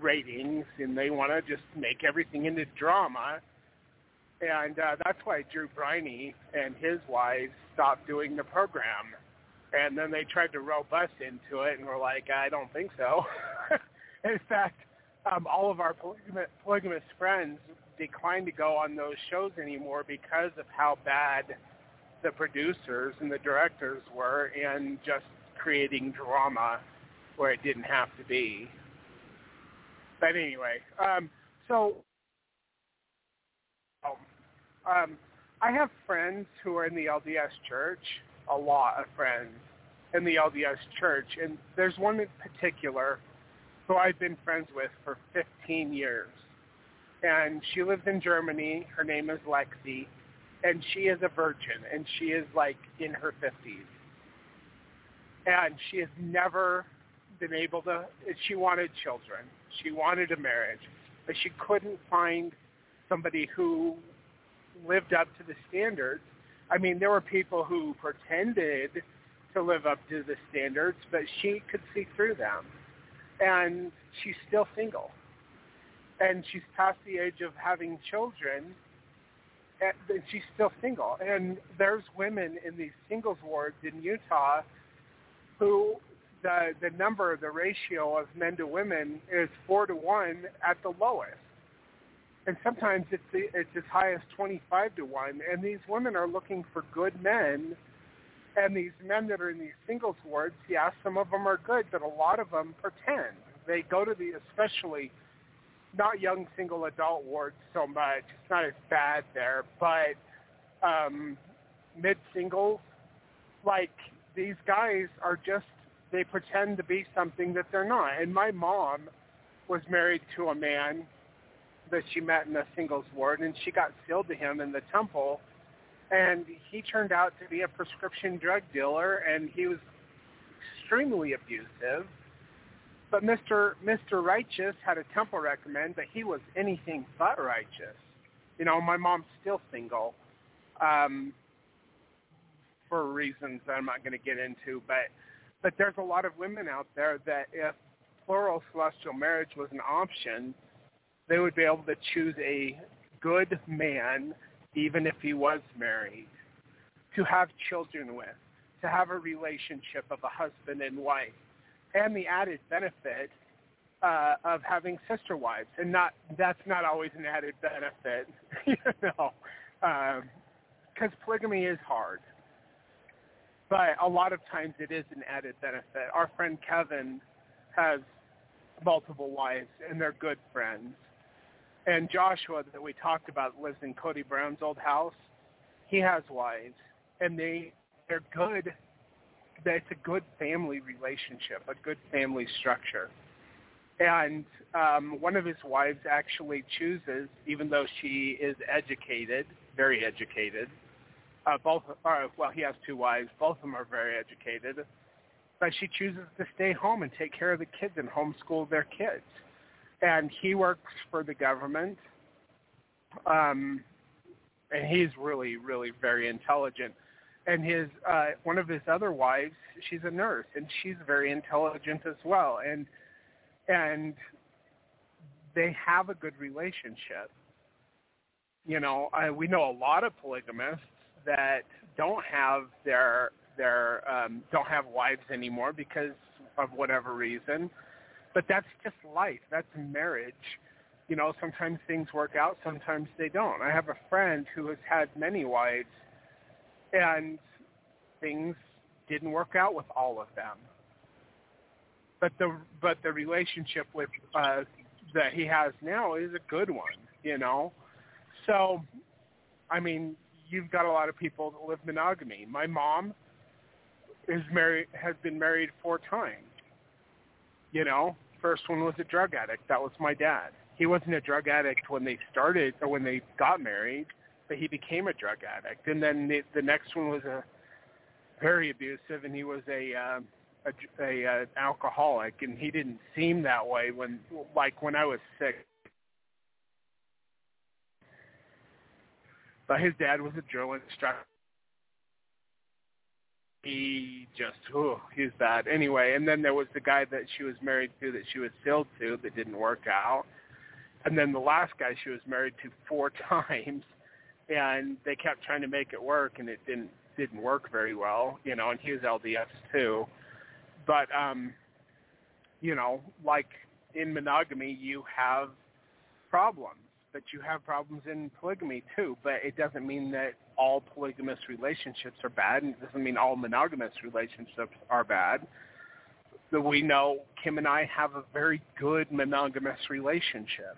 E: ratings and they want to just make everything into drama and uh, that's why Drew Briney and his wife stopped doing the program. And then they tried to rope us into it, and we're like, I don't think so. In fact, um, all of our polygamous, polygamous friends declined to go on those shows anymore because of how bad the producers and the directors were in just creating drama where it didn't have to be. But anyway, um, so um, I have friends who are in the LDS church, a lot of friends in the LDS church, and there's one in particular who I've been friends with for 15 years. And she lives in Germany. Her name is Lexi, and she is a virgin, and she is like in her 50s. And she has never been able to, she wanted children. She wanted a marriage, but she couldn't find somebody who lived up to the standards. I mean, there were people who pretended to live up to the standards, but she could see through them. And she's still single. And she's past the age of having children, and she's still single. And there's women in these singles wards in Utah who the the number, the ratio of men to women is four to one at the lowest and sometimes it's it's as high as 25 to 1 and these women are looking for good men. And these men that are in these singles wards yeah some of them are good but a lot of them pretend. They go to the especially not young single adult wards so much. It's not as bad there. But um mid singles like these guys are just they pretend to be something that they're not. And my mom was married to a man that she met in the singles ward, and she got sealed to him in the temple. And he turned out to be a prescription drug dealer, and he was extremely abusive. But Mr. Mr. Righteous had a temple recommend that he was anything but righteous. You know, my mom's still single, um, for reasons that I'm not going to get into. But but there's a lot of women out there that if plural celestial marriage was an option, they would be able to choose a good man, even if he was married, to have children with, to have a relationship of a husband and wife, and the added benefit uh, of having sister wives. And not that's not always an added benefit, you know, because polygamy is hard. But a lot of times it is an added benefit. Our friend Kevin has multiple wives, and they're good friends and Joshua that we talked about lives in Kody Brown's old house. He has wives, and they they're good. It's a good family relationship, a good family structure. And um, one of his wives actually chooses, even though she is educated, very educated. Uh, both, are, well, he has two wives. Both of them are very educated, but she chooses to stay home and take care of the kids and homeschool their kids. And he works for the government, um, and he's really, really very intelligent. And his uh, one of his other wives, she's a nurse, and she's very intelligent as well. And and they have a good relationship. You know, I, we know a lot of polygamists that don't have their their um, don't have wives anymore because of whatever reason. But that's just life. That's marriage. You know, sometimes things work out, sometimes they don't. I have a friend who has had many wives, and things didn't work out with all of them but the but the relationship with uh that he has now is a good one, you know. So, I mean, you've got a lot of people that live monogamy. My mom is married has been married four times. You know, first one was a drug addict. That was my dad. He wasn't a drug addict when they started or when they got married, but he became a drug addict. And then the, the next one was a very abusive, and he was a uh, a, a, a alcoholic, and he didn't seem that way when, like, when I was sick. But his dad was a drill instructor. He just, oh, he's bad. Anyway, and then there was the guy that she was married to that she was sealed to that didn't work out. And then the last guy she was married to four times, and they kept trying to make it work, and it didn't didn't work very well, you know. And he was LDS too but um, you know, like in monogamy, you have problems, but you have problems in polygamy too. But it doesn't mean that all polygamous relationships are bad, and it doesn't mean all monogamous relationships are bad. That we know Kim and I have a very good monogamous relationship.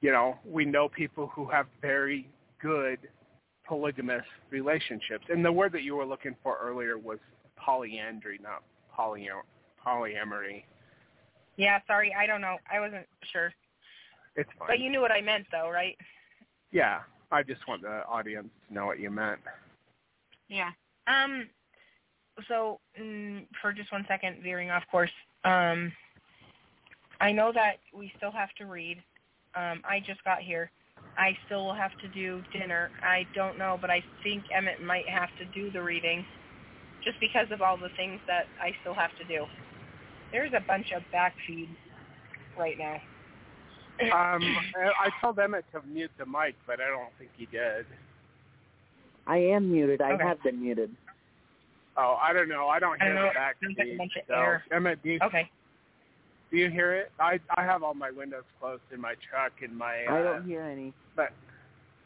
E: You know, we know people who have very good polygamous relationships. And the word that you were looking for earlier was polyandry, not poly polyamory.
D: Yeah, sorry, I don't know. I wasn't sure.
E: It's fine.
D: But you knew what I meant, though, right?
E: Yeah, I just want the audience to know what you meant.
D: Yeah. Um. So, mm, for just one second, veering off course. Um. I know that we still have to read. Um, I just got here. I still will have to do dinner. I don't know, but I think Emmett might have to do the reading just because of all the things that I still have to do. There's a bunch of backfeed right now.
E: Um, I told Emmett to mute the mic, but I don't think he did.
A: I am muted. I
D: Okay.
A: have been muted.
E: Oh, I don't know. I don't
D: I
E: hear
D: know,
E: the
D: it sounds like a
E: backfeed.
D: bunch of
E: So,
D: air.
E: Emmett, do you,
D: Okay.
E: do you hear it? I I have all my windows closed in my truck, and my uh,
A: I don't hear any.
E: but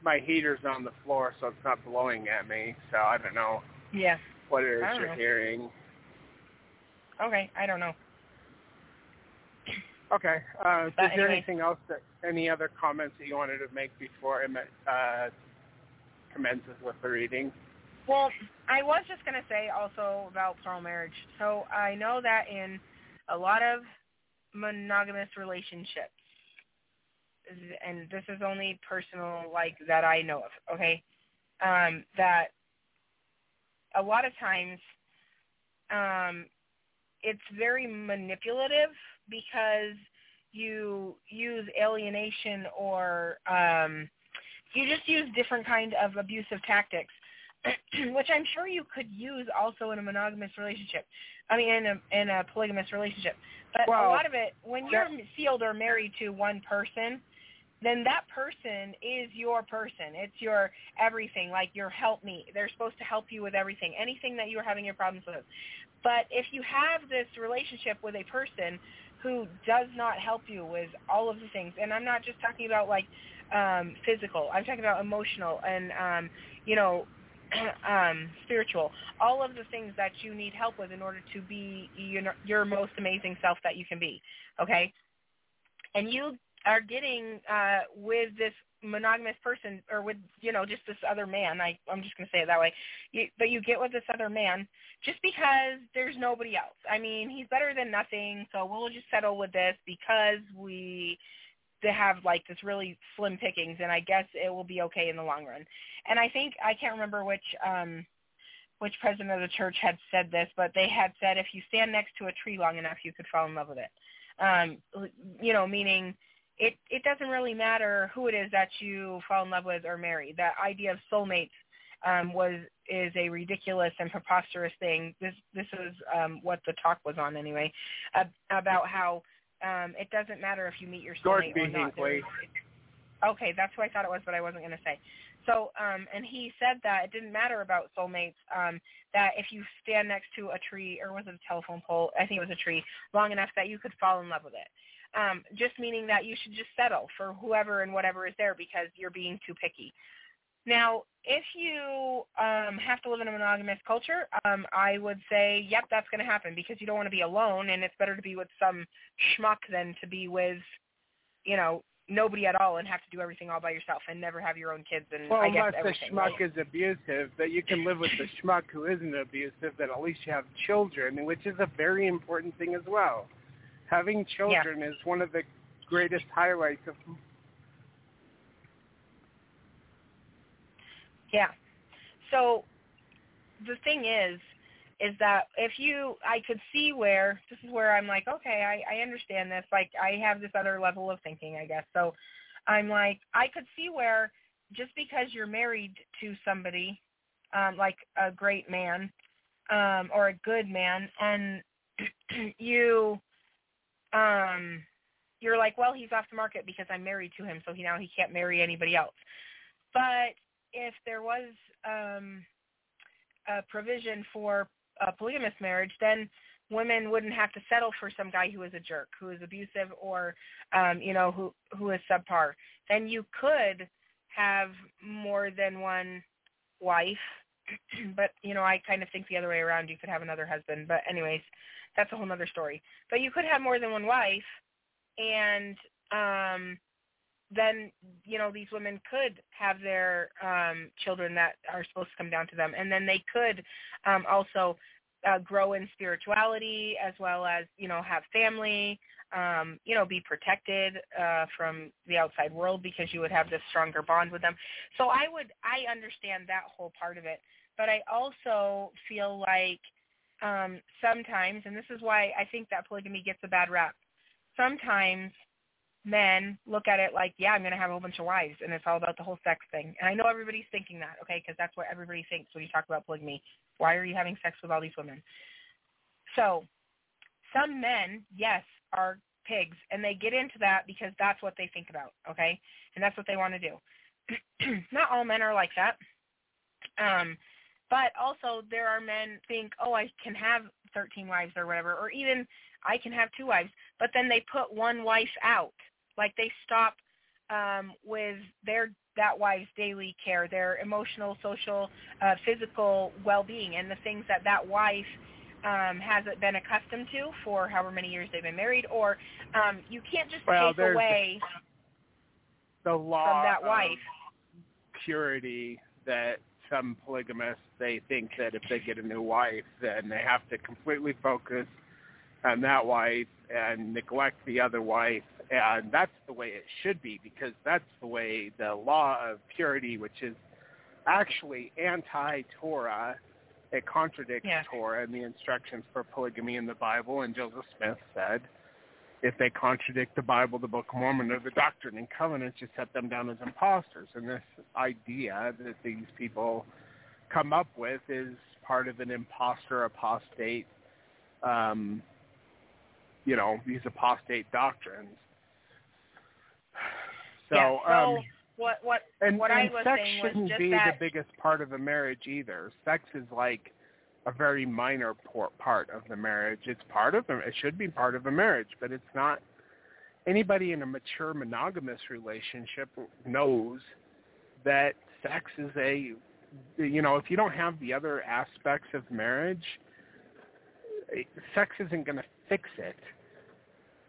E: my heater's on the floor, so it's not blowing at me. So I don't know
D: Yeah.
E: what it is you're
D: know.
E: hearing.
D: Okay. I don't know.
E: Okay. Uh, is
D: But
E: there anything else that any other comments that you wanted to make before Emmett uh, commences with the reading?
D: Well, I was just going to say also about plural marriage. So I know that in a lot of monogamous relationships, and this is only personal, like that I know of, okay, um, that a lot of times um, it's very manipulative because you use alienation or um, you just use different kind of abusive tactics which I'm sure you could use also in a monogamous relationship. I mean, in a in a polygamous relationship. But a lot of it, when you're sealed or married to one person, then that person is your person. It's your everything. Like your help me. They're supposed to help you with everything, anything that you're having your problems with. But if you have this relationship with a person who does not help you with all of the things, and I'm not just talking about like um physical. I'm talking about emotional and um, you know, um, spiritual, all of the things that you need help with in order to be your, most amazing self that you can be. Okay, and you are getting uh with this monogamous person or with you know just this other man. I i'm just going to say it that way. You, but you get with this other man just because there's nobody else. I mean he's better than nothing so we'll just settle with this because we to have like this really slim pickings and i guess it will be okay in the long run. And i think i can't remember which um which president of the church had said this but they had said if you stand next to a tree long enough you could fall in love with it. Um you know meaning it it doesn't really matter who it is that you fall in love with or marry. That idea of soulmates um, was is a ridiculous and preposterous thing. This this is um, what the talk was on anyway, uh, about how um, it doesn't matter if you meet your soulmate or not. Okay, that's who I thought it was, but I wasn't going to say. So, um, and he said that it didn't matter about soulmates. Um, that if you stand next to a tree, or was it a telephone pole? I think it was a tree, long enough that you could fall in love with it um, just meaning that you should just settle for whoever and whatever is there because you're being too picky. Now, if you um, have to live in a monogamous culture, um, I would say, yep, that's going to happen because you don't want to be alone, and it's better to be with some schmuck than to be with, you know, nobody at all and have to do everything all by yourself and never have your own kids and
E: well,
D: I guess
E: unless
D: everything.
E: the schmuck
D: right?
E: is abusive, but you can live with the schmuck who isn't abusive, then at least you have children, which is a very important thing as well. Having children yeah. is one of the greatest highlights of
D: Yeah. So the thing is is that if you I could see where this is where I'm like, okay, I, I understand this. Like I have this other level of thinking, I guess. So I'm like I could see where just because you're married to somebody, um, like a great man, um, or a good man and you um you're like, well, he's off the market because I'm married to him, so he now he can't marry anybody else. But if there was um a provision for a polygamous marriage, then women wouldn't have to settle for some guy who is a jerk, who is abusive or um, you know, who who is subpar. Then you could have more than one wife. but, you know, I kind of think the other way around. You could have another husband. But anyways, that's a whole other story. But you could have more than one wife, and um, then you know these women could have their um, children that are supposed to come down to them, and then they could um, also uh, grow in spirituality as well as you know have family, um, you know, be protected uh, from the outside world because you would have this stronger bond with them. So I would I understand that whole part of it, but I also feel like um, sometimes, and this is why I think that polygamy gets a bad rap. Sometimes men look at it like, yeah, I'm going to have a whole bunch of wives, and it's all about the whole sex thing. And I know everybody's thinking that, okay, because that's what everybody thinks when you talk about polygamy. Why are you having sex with all these women? So some men, yes, are pigs, and they get into that because that's what they think about, okay, and that's what they want to do. Not all men are like that. Um, but also there are men think, oh, I can have 13 wives or whatever, or even I can have two wives. But then they put one wife out. Like they stop um, with their that wife's daily care, their emotional, social, uh, physical well-being, and the things that that wife um, hasn't been accustomed to for however many years they've been married. Or um, you can't just
E: well,
D: take away
E: the law
D: from that wife
E: purity that some polygamists they think that if they get a new wife, then they have to completely focus on that wife and neglect the other wife. And that's the way it should be because that's the way the law of purity, which is actually anti-Torah, it contradicts
D: yeah.
E: Torah and the instructions for polygamy in the Bible. And Joseph Smith said, if they contradict the Bible, the Book of Mormon, or the Doctrine and Covenants, you set them down as imposters. And this idea that these people come up with is part of an imposter apostate um, you know these apostate doctrines so,
D: yeah, so
E: um,
D: what what
E: and,
D: what
E: and
D: I was
E: sex
D: saying was
E: shouldn't be
D: that
E: the biggest part of a marriage either sex is like a very minor part of the marriage it's part of them. it should be part of a marriage but it's not anybody in a mature monogamous relationship knows that sex is a you know, if you don't have the other aspects of marriage, sex isn't going to fix it.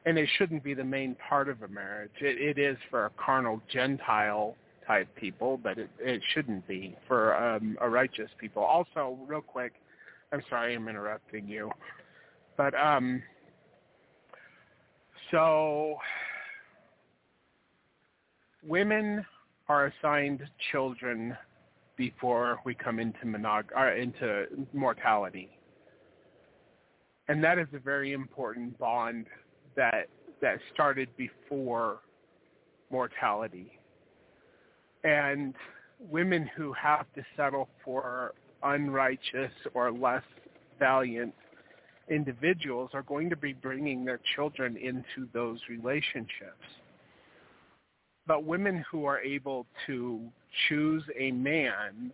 E: and it shouldn't be the main part of a marriage. It, it is for a carnal Gentile type people, but it, it shouldn't be for um, a righteous people. Also, real quick, I'm sorry I'm interrupting you, but um, so women are assigned children before we come into monog- or into mortality. And that is a very important bond that that started before mortality. And women who have to settle for unrighteous or less valiant individuals are going to be bringing their children into those relationships. But women who are able to choose a man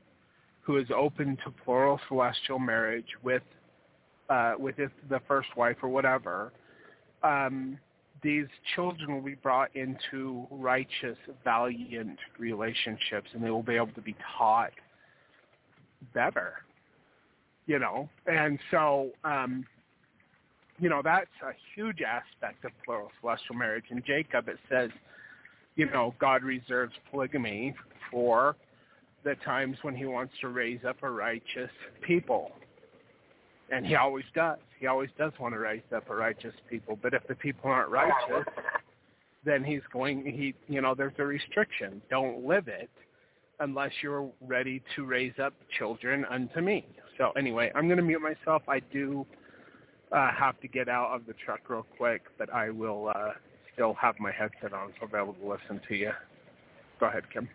E: who is open to plural celestial marriage with uh, with the first wife or whatever, um, these children will be brought into righteous, valiant relationships, and they will be able to be taught better. You know, and so um, you know that's a huge aspect of plural celestial marriage. In Jacob, it says, you know, God reserves polygamy for the times when He wants to raise up a righteous people and he always does. He always does want to raise up a righteous people. But if the people aren't righteous, then he's going. He, you know, there's a restriction. Don't live it unless you're ready to raise up children unto me. So anyway, I'm going to mute myself. I do uh, have to get out of the truck real quick, but I will uh, still have my headset on, so I'll be able to listen to you. Go ahead, Kim.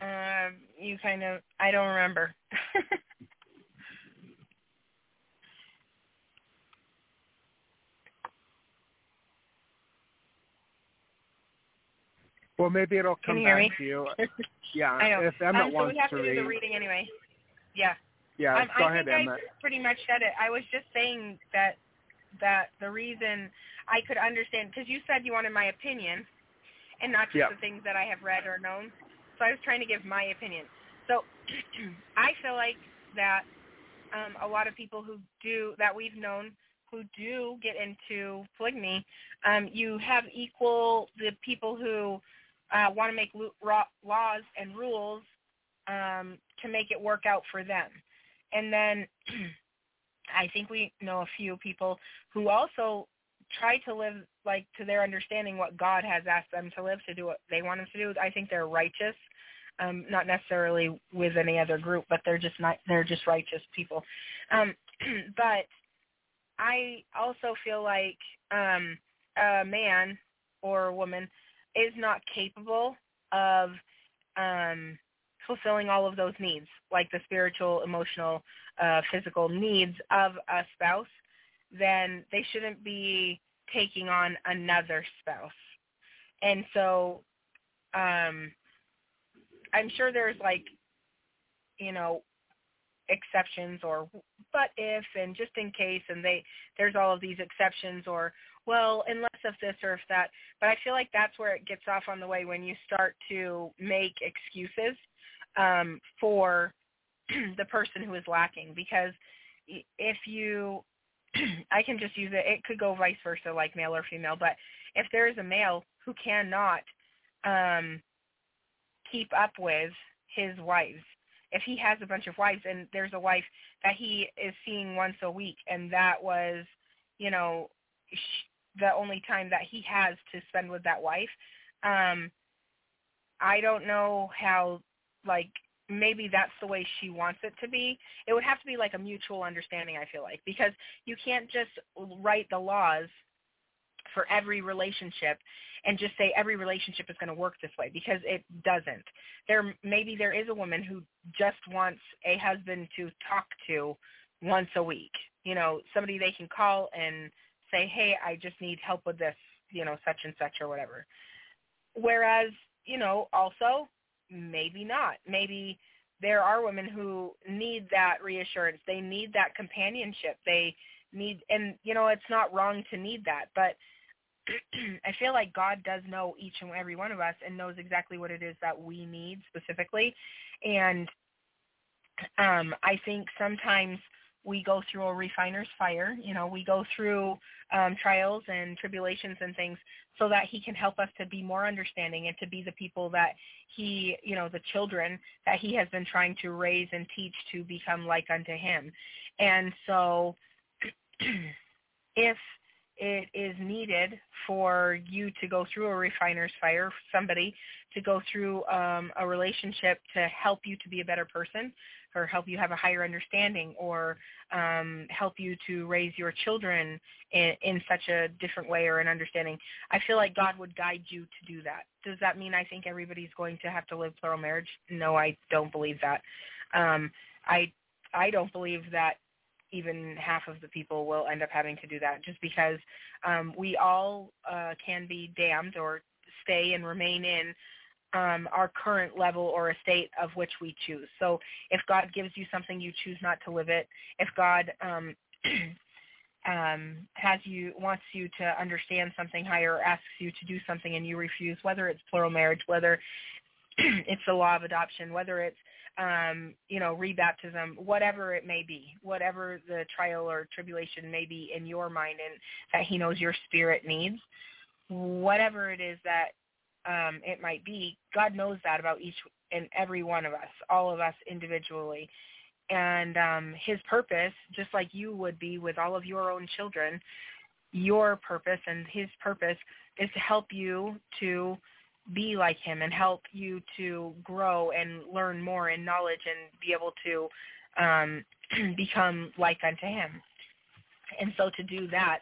D: Um, you kind of, I don't remember.
E: Well, maybe it'll come
D: back
E: me? to you. Yeah,
D: I know.
E: if Emmett
D: um, so
E: wants
D: we have
E: to,
D: to
E: read.
D: do the reading anyway. Yeah.
E: Yeah,
D: um,
E: go
D: I
E: ahead,
D: think
E: Emmett.
D: I pretty much said it. I was just saying that that the reason I could understand because you said you wanted my opinion and not just
E: yep.
D: the things that I have read or known. So I was trying to give my opinion. So I feel like that um, a lot of people who do that we've known who do get into polygamy, um, you have equal the people who uh, want to make laws and rules um, to make it work out for them. And then I think we know a few people who also try to live like to their understanding what God has asked them to live to do what they want them to do. I think they're righteous, um, not necessarily with any other group, but they're just not they're just righteous people. Um, but I also feel like um, a man or a woman is not capable of um, fulfilling all of those needs, like the spiritual, emotional, uh, physical needs of a spouse, then they shouldn't be taking on another spouse. And so um, I'm sure there's like, you know, exceptions or but if and just in case and they there's all of these exceptions or well unless of this or if that but i feel like that's where it gets off on the way when you start to make excuses um for the person who is lacking because if you i can just use it it could go vice versa like male or female but if there is a male who cannot um keep up with his wives if he has a bunch of wives and there's a wife that he is seeing once a week and that was you know the only time that he has to spend with that wife um i don't know how like maybe that's the way she wants it to be it would have to be like a mutual understanding i feel like because you can't just write the laws for every relationship and just say every relationship is going to work this way because it doesn't. There maybe there is a woman who just wants a husband to talk to once a week. You know, somebody they can call and say, "Hey, I just need help with this, you know, such and such or whatever." Whereas, you know, also maybe not. Maybe there are women who need that reassurance. They need that companionship. They need and you know, it's not wrong to need that, but I feel like God does know each and every one of us and knows exactly what it is that we need specifically. And um, I think sometimes we go through a refiner's fire. You know, we go through um, trials and tribulations and things so that he can help us to be more understanding and to be the people that he, you know, the children that he has been trying to raise and teach to become like unto him. And so if it is needed for you to go through a refiner's fire, somebody to go through um, a relationship to help you to be a better person, or help you have a higher understanding or um, help you to raise your children in, in such a different way or an understanding. I feel like God would guide you to do that. Does that mean I think everybody's going to have to live plural marriage? No, I don't believe that. Um, I I don't believe that even half of the people will end up having to do that just because um, we all uh, can be damned or stay and remain in um, our current level or a state of which we choose. So if God gives you something, you choose not to live it. If God um, um, has you wants you to understand something higher, or asks you to do something, and you refuse, whether it's plural marriage, whether it's the law of adoption, whether it's um, you know rebaptism, whatever it may be, whatever the trial or tribulation may be in your mind, and that He knows your spirit needs, whatever it is that um, it might be, God knows that about each and every one of us, all of us individually. And um, his purpose, just like you would be with all of your own children, your purpose and his purpose is to help you to be like him and help you to grow and learn more in knowledge and be able to um, become like unto him. And so to do that,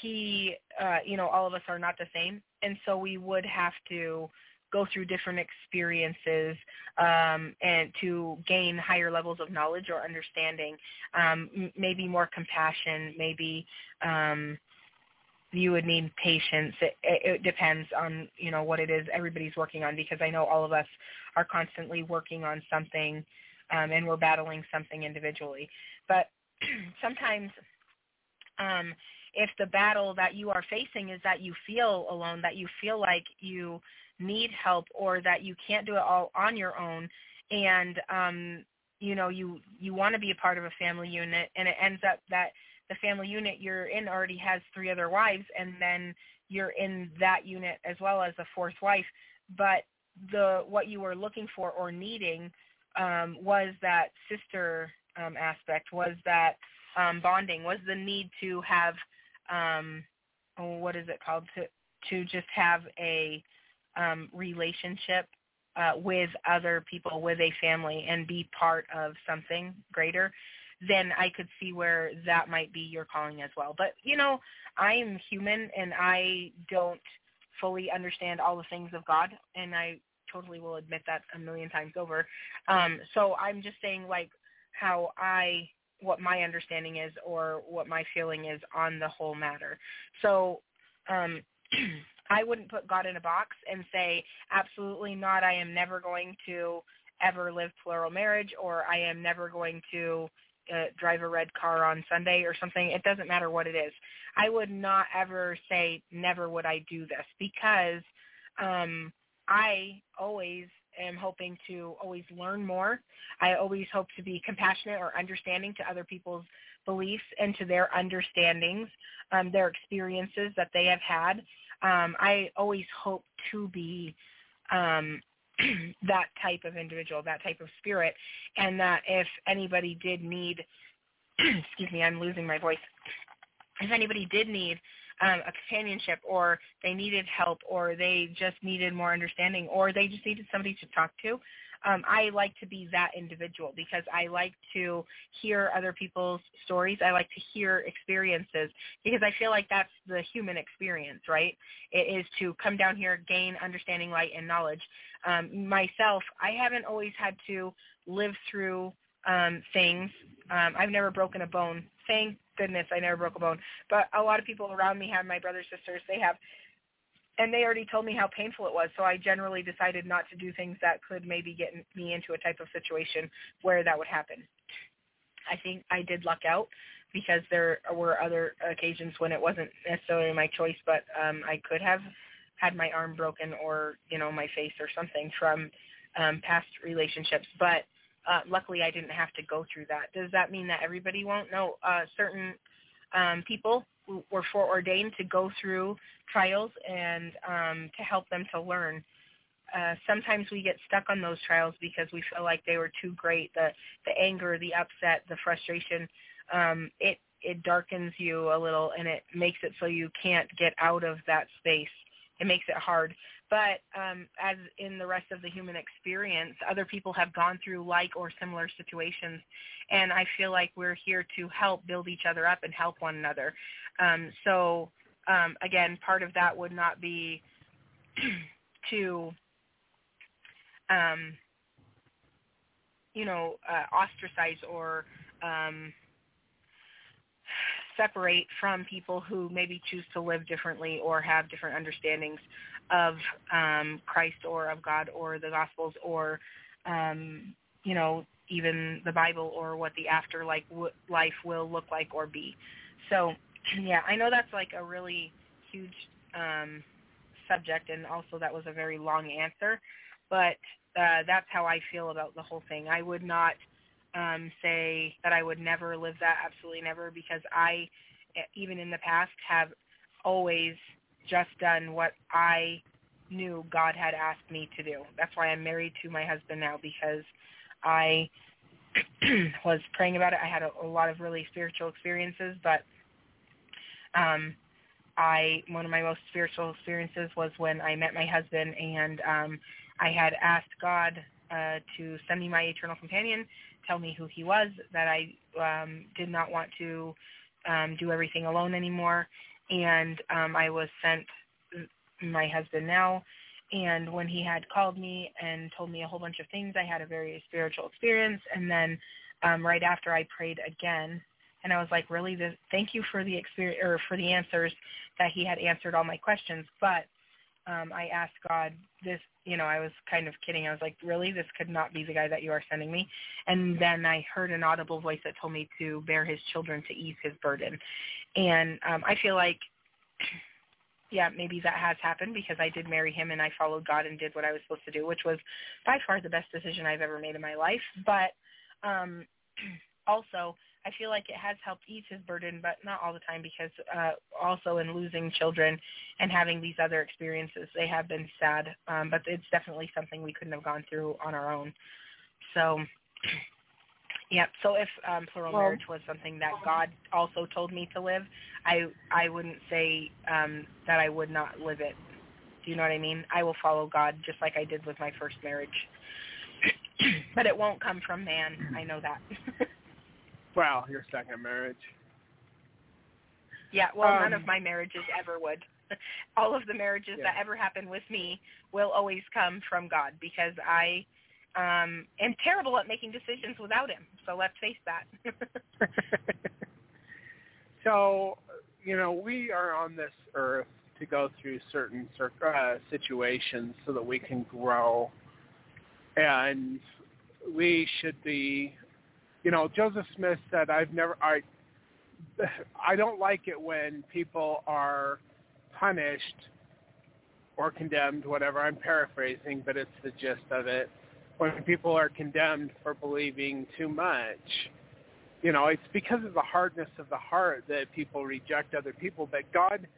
D: he, uh, you know, all of us are not the same and so we would have to go through different experiences um, and to gain higher levels of knowledge or understanding, um, m- maybe more compassion, maybe um, you would need patience. It, it depends on you know what it is everybody's working on because I know all of us are constantly working on something um, and we're battling something individually. But sometimes um, if the battle that you are facing is that you feel alone, that you feel like you need help or that you can't do it all on your own and um you know you you want to be a part of a family unit and it ends up that the family unit you're in already has three other wives and then you're in that unit as well as a fourth wife. But the what you were looking for or needing um was that sister um aspect was that um bonding was the need to have um, what is it called? To to just have a um, relationship uh, with other people, with a family, and be part of something greater, then I could see where that might be your calling as well. But you know, I'm human and I don't fully understand all the things of God, and I totally will admit that a million times over. Um, so I'm just saying like how I what my understanding is or what my feeling is on the whole matter. So um, I wouldn't put God in a box and say, absolutely not, I am never going to ever live plural marriage or I am never going to uh, drive a red car on Sunday or something. It doesn't matter what it is. I would not ever say never would I do this because um, I always am hoping to always learn more. I always hope to be compassionate or understanding to other people's beliefs and to their understandings, um, their experiences that they have had. Um, I always hope to be um, that type of individual, that type of spirit, and that if anybody did need, excuse me, I'm losing my voice. If anybody did need um, a companionship or they needed help or they just needed more understanding or they just needed somebody to talk to. Um, I like to be that individual because I like to hear other people's stories. I like to hear experiences because I feel like that's the human experience, right? It is to come down here, gain understanding, light, and knowledge. Um, myself, I haven't always had to live through um, things. Um, I've never broken a bone. Thank goodness I never broke a bone. But a lot of people around me have my brothers, sisters, they have and they already told me how painful it was. So I generally decided not to do things that could maybe get me into a type of situation where that would happen. I think I did luck out because there were other occasions when it wasn't necessarily my choice, but um I could have had my arm broken or, you know, my face or something from um past relationships. But uh, luckily I didn't have to go through that. Does that mean that everybody won't? No, uh, certain um, people were foreordained to go through trials and um, to help them to learn. Uh, sometimes we get stuck on those trials because we feel like they were too great. The the anger, the upset, the frustration, um, it it darkens you a little and it makes it so you can't get out of that space. It makes it hard. But um, as in the rest of the human experience, other people have gone through like or similar situations, and I feel like we're here to help build each other up and help one another. Um, so um, again, part of that would not be to, um, you know, uh, ostracize or um, separate from people who maybe choose to live differently or have different understandings of um, Christ or of God or the Gospels or, um, you know, even the Bible or what the afterlife life will look like or be. So, yeah, I know that's like a really huge um, subject, and also that was a very long answer, but uh, that's how I feel about the whole thing. I would not um, say that I would never live that, absolutely never, because I, even in the past, have always just done what I knew God had asked me to do. That's why I'm married to my husband now because I was praying about it. I had a, a lot of really spiritual experiences, but um I one of my most spiritual experiences was when I met my husband and um I had asked God uh to send me my eternal companion, tell me who he was, that I um did not want to um do everything alone anymore. And um I was sent my husband now. And when he had called me and told me a whole bunch of things I had a very spiritual experience. And then um right after I prayed again and I was like really? This, thank you for the experience or for the answers that he had answered all my questions. But um I asked God this you know I was kind of kidding. I was like really? This could not be the guy that you are sending me? And then I heard an audible voice that told me to bear his children to ease his burden. And um I feel like yeah, maybe that has happened because I did marry him and I followed God and did what I was supposed to do, which was by far the best decision I've ever made in my life. But um also I feel like it has helped ease his burden, but not all the time because uh also in losing children and having these other experiences, they have been sad. Um but it's definitely something we couldn't have gone through on our own. So Yep. So if um, plural well, marriage was something that God also told me to live, I I wouldn't say um, that I would not live it. Do you know what I mean? I will follow God just like I did with my first marriage. but it won't come from man. I know that.
E: well, your second marriage.
D: Yeah. Well, um, none of my marriages ever would. All of the marriages yeah. that ever happened with me will always come from God because I um, am terrible at making decisions without him. So let's face that.
E: so, you know, we are on this earth to go through certain uh, situations so that we can grow, and we should be. You know, Joseph Smith said, "I've never I." I don't like it when people are punished or condemned, whatever. I'm paraphrasing, but it's the gist of it when people are condemned for believing too much. You know, it's because of the hardness of the heart that people reject other people. But God,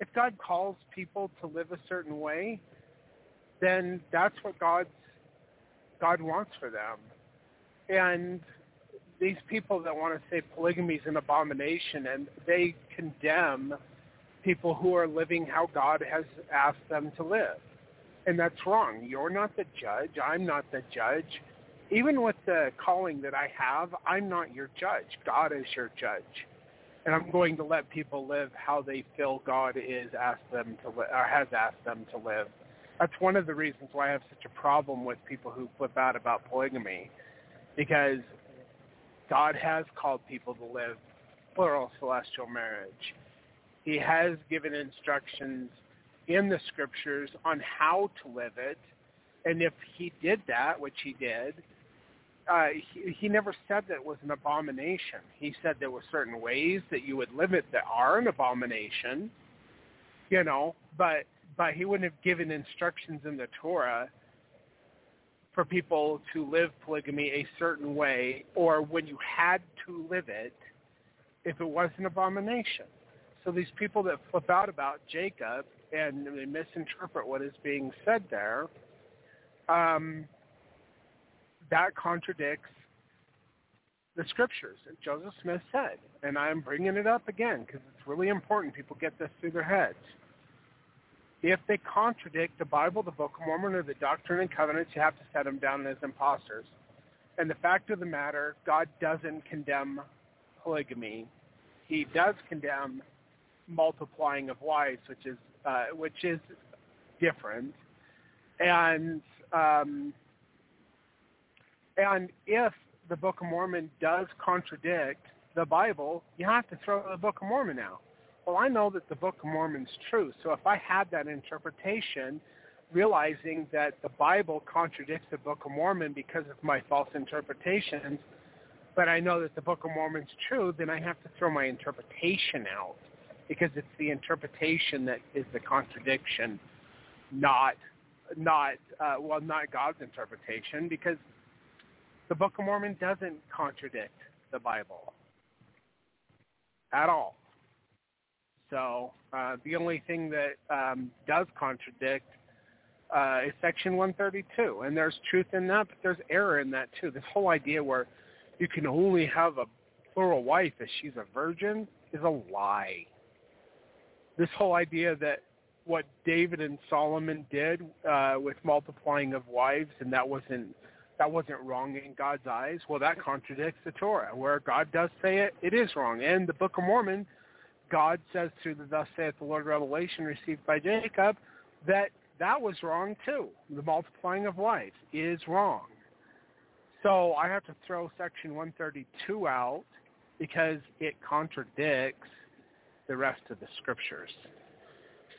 E: if God calls people to live a certain way, then that's what God's God wants for them. And these people that want to say polygamy is an abomination and they condemn people who are living how God has asked them to live and that's wrong. You're not the judge. I'm not the judge. Even with the calling that I have, I'm not your judge. God is your judge. And I'm going to let people live how they feel God is asked them to li- or has asked them to live. That's one of the reasons why I have such a problem with people who flip out about polygamy, because God has called people to live plural celestial marriage. He has given instructions in the scriptures on how to live it. And if he did that, which he did, uh, he, he never said that it was an abomination. He said there were certain ways that you would live it that are an abomination, you know, but but he wouldn't have given instructions in the Torah for people to live polygamy a certain way, or when you had to live it, if it was an abomination. So these people that flip out about Jacob and they misinterpret what is being said there, um, that contradicts the scriptures that Joseph Smith said. And I'm bringing it up again because it's really important people get this through their heads. If they contradict the Bible, the Book of Mormon, or the Doctrine and Covenants, you have to set them down as imposters. And the fact of the matter, God doesn't condemn polygamy. He does condemn multiplying of wives, which is uh, which is different. And um, and if the Book of Mormon does contradict the Bible, you have to throw the Book of Mormon out. Well, I know that the Book of Mormon's true, so if I had that interpretation, realizing that the Bible contradicts the Book of Mormon because of my false interpretations, but I know that the Book of Mormon's true, then I have to throw my interpretation out because it's the interpretation that is the contradiction, not not uh, well, not God's interpretation because the Book of Mormon doesn't contradict the Bible at all. So uh, the only thing that um, does contradict uh, is Section 132, and there's truth in that, but there's error in that too. This whole idea where you can only have a plural wife if she's a virgin is a lie. This whole idea that what David and Solomon did uh, with multiplying of wives, and that wasn't that wasn't wrong in God's eyes. Well, that contradicts the Torah, where God does say it, it is wrong. And the Book of Mormon, God says through the Thus saith the Lord revelation received by Jacob, that that was wrong too. The multiplying of wives is wrong. So I have to throw Section 132 out because it contradicts the rest of the scriptures.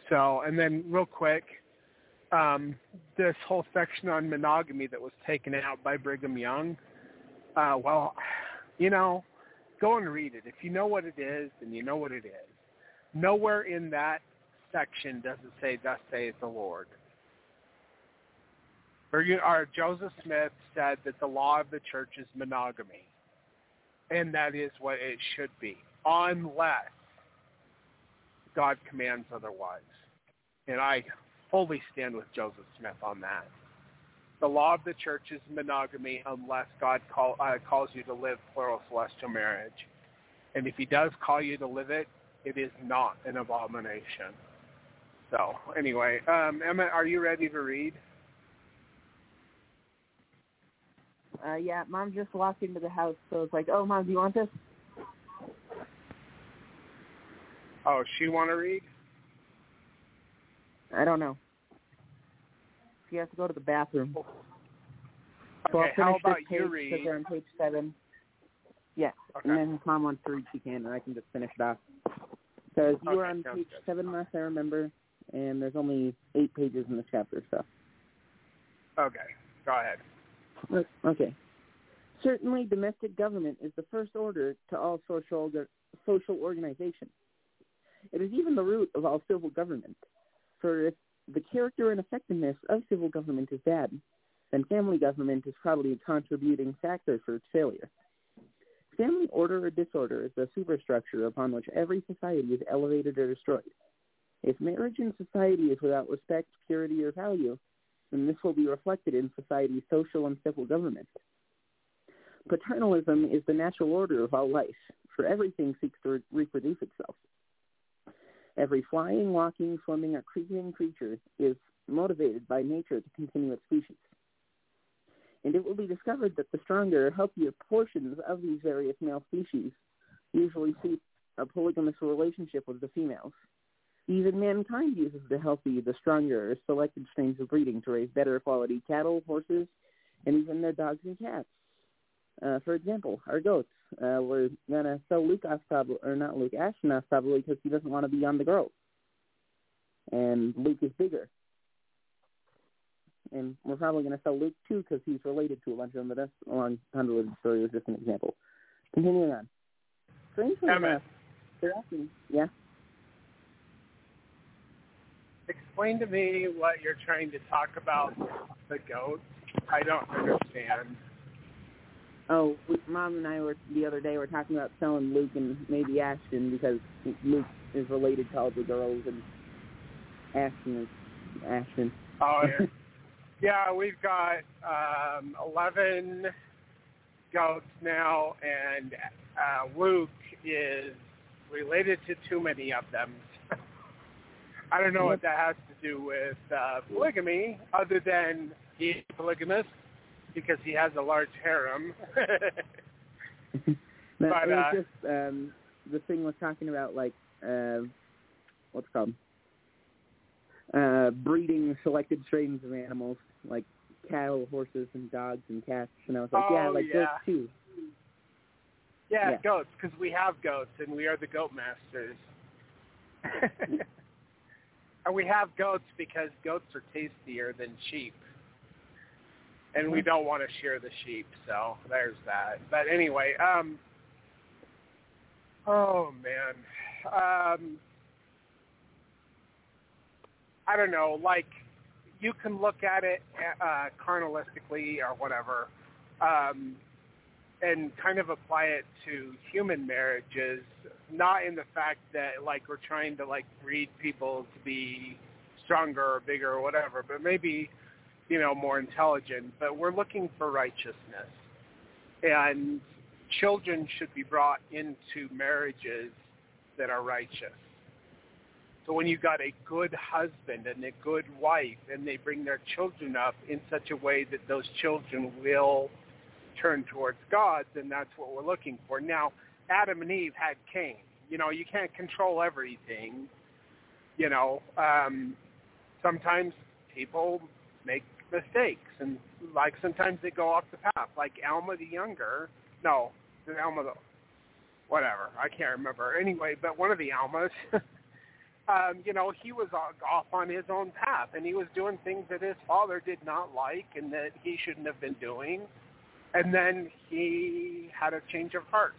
E: So, and then real quick, um, this whole section on monogamy that was taken out by Brigham Young. Uh, well, you know, go and read it. If you know what it is, then you know what it is. Nowhere in that section does it say, "Thus saith the Lord." Or, you, or Joseph Smith said that the law of the church is monogamy, and that is what it should be, unless God commands otherwise. And I fully stand with Joseph Smith on that. The law of the church is monogamy unless God call, uh, calls you to live plural celestial marriage. And if he does call you to live it, it is not an abomination. So anyway, um, Emma, are you ready to read?
A: Uh, yeah, mom just walked into the house, so it's like, oh, mom, do you want this?
E: Oh, she want to read?
A: I don't know. She has to go to the bathroom. So
E: Okay,
A: I'll
E: how
A: finish
E: about
A: this
E: you
A: page
E: read?
A: because we're on page seven. Yes,
E: Okay.
A: and then if mom wants to read, she can, and I can just finish it off. Because you were on page
E: good.
A: seven last I remember, and there's only eight pages in this chapter, so.
E: Okay, go ahead.
A: Okay. Certainly, domestic government is the first order to all social social organization. It is even the root of all civil government. For if the character and effectiveness of civil government is bad, then family government is probably a contributing factor for its failure. Family order or disorder is the superstructure upon which every society is elevated or destroyed. If marriage in society is without respect, purity, or value, then this will be reflected in society's social and civil government. Paternalism is the natural order of all life, for everything seeks to re- reproduce itself. Every flying, walking, swimming, or creeping creature is motivated by nature to continue its species. And it will be discovered that the stronger, healthier portions of these various male species usually seek a polygamous relationship with the females. Even mankind uses the healthy, the stronger, selected strains of breeding to raise better quality cattle, horses, and even their dogs and cats. Uh, for example, our goats. Uh, we're gonna sell Luke probably, or not Luke, Ashton probably because he doesn't want to be on the girls. And Luke is bigger. And we're probably gonna sell Luke too because he's related to a bunch of them. But that's a long story. Was just an example. Continuing on. Strangely enough, they're asking, yeah.
E: Explain to me what you're trying to talk about the goats. I don't understand.
A: Oh, we- mom and I were the other day were talking about selling Luke and maybe Ashton because Luke is related to all the girls and Ashton is Ashton.
E: Oh yeah. yeah, we've got um, eleven goats now, and uh, Luke is related to too many of them. I don't know what that has to do with uh, polygamy, other than he's polygamous because he has a large harem.
A: But
E: But,
A: it was
E: uh,
A: just um the thing was talking about like uh what's it called uh breeding selected strains of animals like cattle, horses, and dogs and cats. And I was like, yeah,
E: Oh,
A: like
E: yeah.
A: those too.
E: yeah,
A: Yeah.
E: goats, because we have goats, and we are the goat masters. and we have goats because goats are tastier than sheep. And we don't want to shear the sheep, so there's that. But anyway, um oh man. Um I don't know, like you can look at it uh carnalistically or whatever. Um and kind of apply it to human marriages, not in the fact that like we're trying to like breed people to be stronger or bigger or whatever, but maybe you know more intelligent. But we're looking for righteousness, and children should be brought into marriages that are righteous. So when you've got a good husband and a good wife, and they bring their children up in such a way that those children will turn towards God, then that's what we're looking for. Now, Adam and Eve had Cain. You know, you can't control everything. You know, um, sometimes people make mistakes, and like sometimes they go off the path. Like Alma the younger, no, the Alma the whatever, I can't remember. Anyway, but one of the Almas. Um, you know, he was off on his own path, and he was doing things that his father did not like, and that he shouldn't have been doing and then he had a change of heart,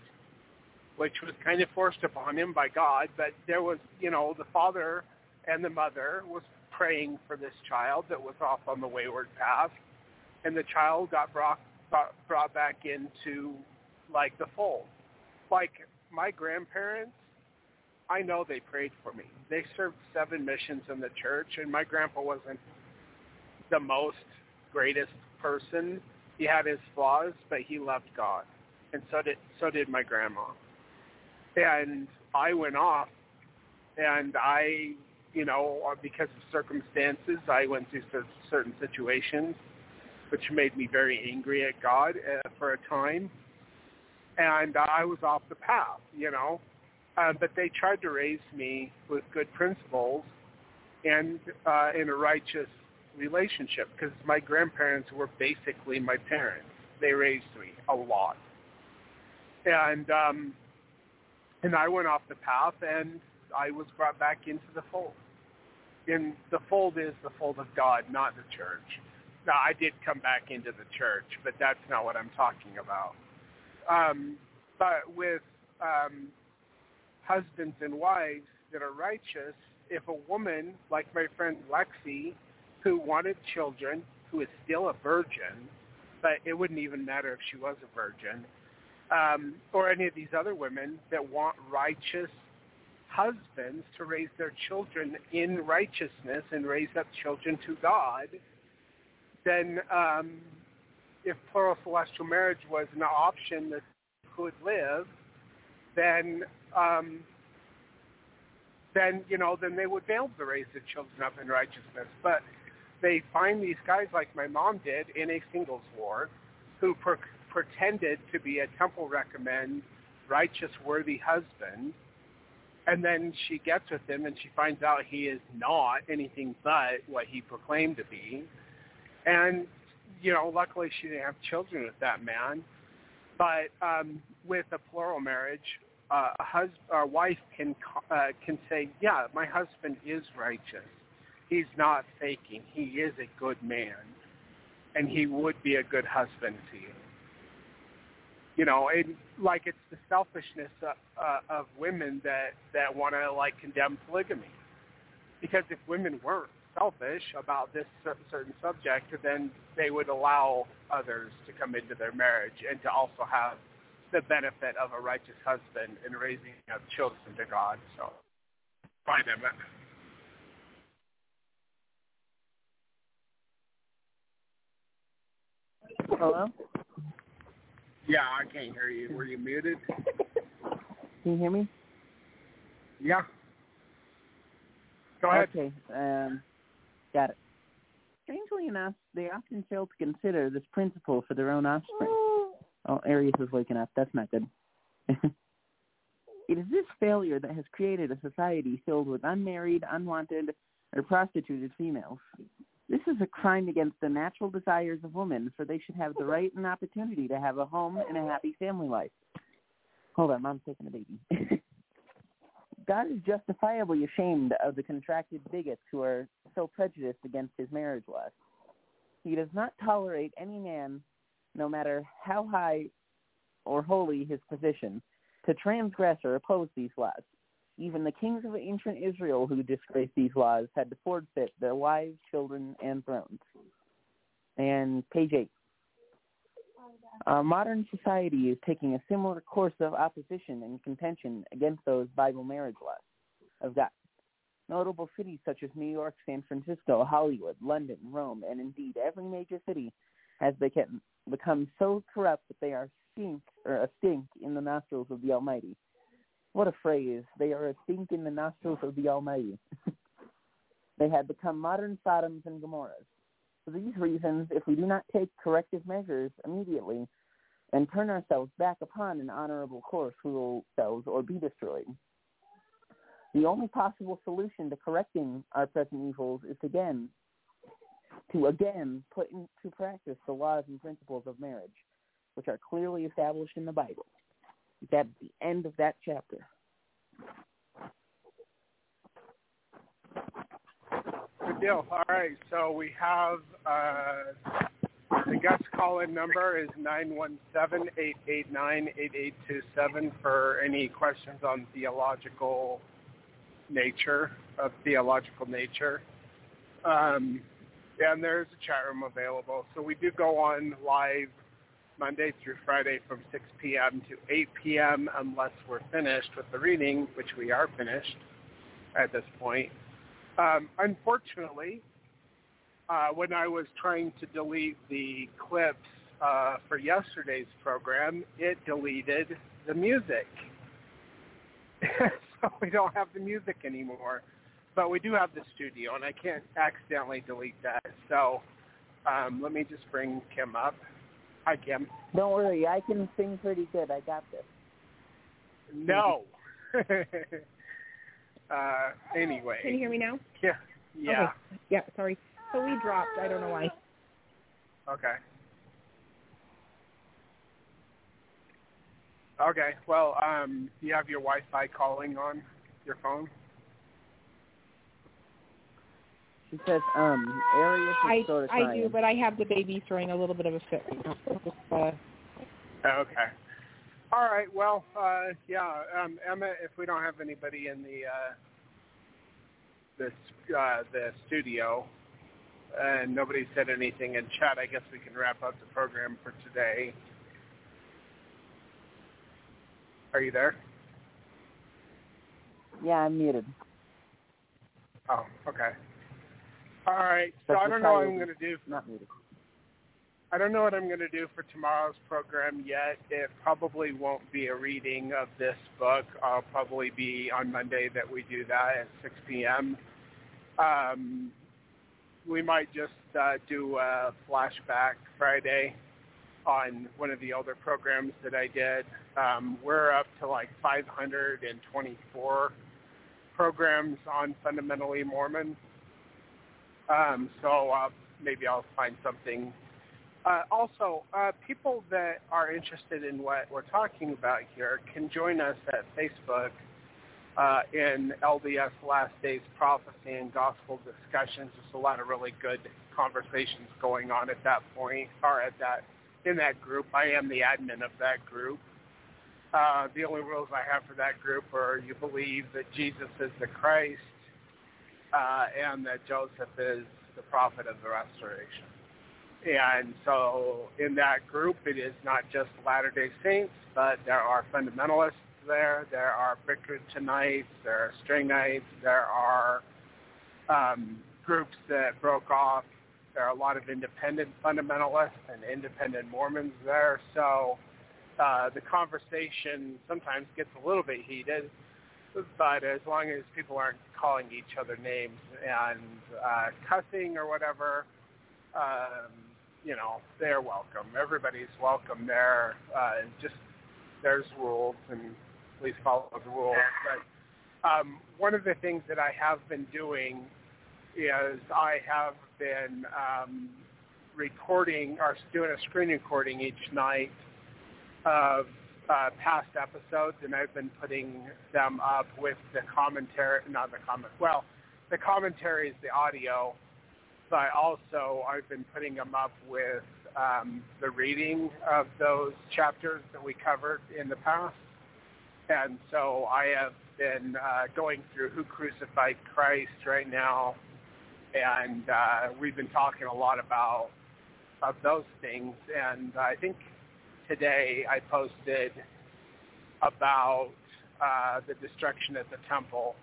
E: which was kind of forced upon him by God. But there was, you know, the father and the mother was praying for this child that was off on the wayward path, and the child got brought brought, back into like the fold. Like my grandparents, I know they prayed for me. They served seven missions in the church, and my grandpa wasn't the most greatest person he had his flaws, but he loved God, and so did so did my grandma. And I went off, and I, you know, uh, because of circumstances, I went through certain situations, which made me very angry at God uh, for a time, and I was off the path, you know. Uh, but they tried to raise me with good principles and uh, in a righteous relationship because my grandparents were basically my parents. They raised me a lot, and um, and I went off the path, and I was brought back into the fold. And the fold is the fold of God, not the church. Now, I did come back into the church, but that's not what I'm talking about. Um, but with um, husbands and wives that are righteous, if a woman like my friend Lexi who wanted children, who is still a virgin, but it wouldn't even matter if she was a virgin, um, or any of these other women that want righteous husbands to raise their children in righteousness and raise up children to God, then um, if plural celestial marriage was an option that could live, then um, then you know then they would be able to raise their children up in righteousness. But they find these guys like my mom did in a singles ward who per- pretended to be a temple recommend righteous worthy husband and then she gets with him and she finds out he is not anything but what he proclaimed to be and you know luckily she didn't have children with that man but um with a plural marriage uh, a husband or wife can uh, can say yeah my husband is righteous he's not faking. He is a good man, and he would be a good husband to you. You know, and like it's the selfishness of, uh, of women that that want to like condemn polygamy, because if women weren't selfish about this certain subject, then they would allow others to come into their marriage and to also have the benefit of a righteous husband in raising up children to God. So, fine, Emmett.
A: Hello?
E: Yeah, I can't hear you. Were you muted?
A: Can you hear me?
E: Yeah. Go ahead.
A: Okay. Um, got it. Strangely enough, they often fail to consider this principle for their own offspring. Oh, Arius is waking up. That's not good. it is this failure that has created a society filled with unmarried, unwanted, or prostituted females. This is a crime against the natural desires of women, for they should have the right and opportunity to have a home and a happy family life. Hold on, mom's taking a baby. God is justifiably ashamed of the contracted bigots who are so prejudiced against his marriage laws. He does not tolerate any man, no matter how high or holy his position, to transgress or oppose these laws. Even the kings of ancient Israel who disgraced these laws had to forfeit their wives, children, and thrones. And page 8. Uh, modern society is taking a similar course of opposition and contention against those Bible marriage laws of God. Notable cities such as New York, San Francisco, Hollywood, London, Rome, and indeed every major city has become so corrupt that they are stink or a stink in the nostrils of the Almighty. What a phrase! They are a stink in the nostrils of the Almighty. they have become modern Sodoms and Gomorrahs. For these reasons, if we do not take corrective measures immediately and turn ourselves back upon an honorable course, we will ourselves or be destroyed. The only possible solution to correcting our present evils is again to again put into practice the laws and principles of marriage, which are clearly established in the Bible. That's the end of that chapter.
E: Good deal. All right, so we have uh, the guest call-in number is nine one seven eight eight nine eight eight two seven for any questions on theological nature of theological nature. Um, and there's a chat room available. So we do go on live Monday through Friday from 6 p.m. to 8 p.m. unless we're finished with the reading, which we are finished at this point. Um, unfortunately, uh, when I was trying to delete the clips uh, for yesterday's program, it deleted the music. so we don't have the music anymore. But we do have the studio, and I can't accidentally delete that. So um, let me just bring Kim up. Hi, Kim.
A: Don't worry, I can sing pretty good. I got this.
E: No. uh, anyway.
G: Can you hear me now?
E: Yeah. Yeah.
G: Okay. Yeah. Sorry. So we dropped. I don't know why.
E: Okay. Okay. Well, um, do you have your Wi-Fi calling on your phone?
A: She says, um, Arius is
G: I
A: sort of
G: I do, but I have the baby throwing a little bit of a fit. Uh,
E: Okay. All right. Well, uh, yeah, um, Emma. If we don't have anybody in the uh, the uh, the studio, and nobody said anything in chat, I guess we can wrap up the program for today. Are you there?
A: Yeah, I'm muted.
E: Oh, okay. All right. So I don't know what I'm going to do.
A: Not.
E: I don't know what I'm going to do for tomorrow's program yet. It probably won't be a reading of this book. I'll probably be on Monday that we do that at 6 p.m. Um, we might just uh, do a flashback Friday on one of the older programs that I did. Um, we're up to like 524 programs on fundamentally Mormon. Um, so uh, maybe I'll find something uh, also, uh, people that are interested in what we're talking about here can join us at Facebook uh, in LDS Last Days Prophecy and Gospel Discussions. There's a lot of really good conversations going on at that point, or at that in that group. I am the admin of that group. Uh, the only rules I have for that group are you believe that Jesus is the Christ, uh, and that Joseph is the prophet of the restoration. And so in that group, it is not just Latter-day Saints, but there are fundamentalists there. There are Bickertonites. There are Strangites. There are um, groups that broke off. There are a lot of independent fundamentalists and independent Mormons there. So uh, the conversation sometimes gets a little bit heated, but as long as people aren't calling each other names and uh, cussing or whatever, um, you know, they're welcome. Everybody's welcome there. Uh, just there's rules, and please follow the rules. But um, one of the things that I have been doing is I have been um, recording or doing a screen recording each night of uh, past episodes, and I've been putting them up with the commentary, not the comment, well, the commentary is the audio, but also I've been putting them up with um, the reading of those chapters that we covered in the past. And so I have been uh, going through Who Crucified Christ right now, and uh, we've been talking a lot about of those things. And I think today I posted about uh, the destruction of the temple.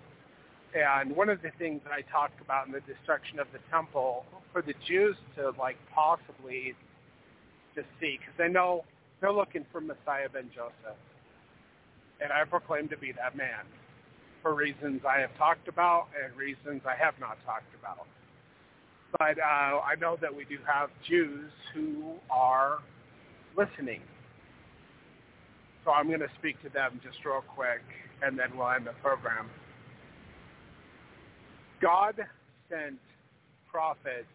E: And one of the things that I talked about in the destruction of the temple for the Jews to like possibly to see, because they know they're looking for Messiah ben Joseph. And I proclaim to be that man for reasons I have talked about and reasons I have not talked about. But uh, I know that we do have Jews who are listening so I'm going to speak to them just real quick, and then we'll end the program. God sent prophets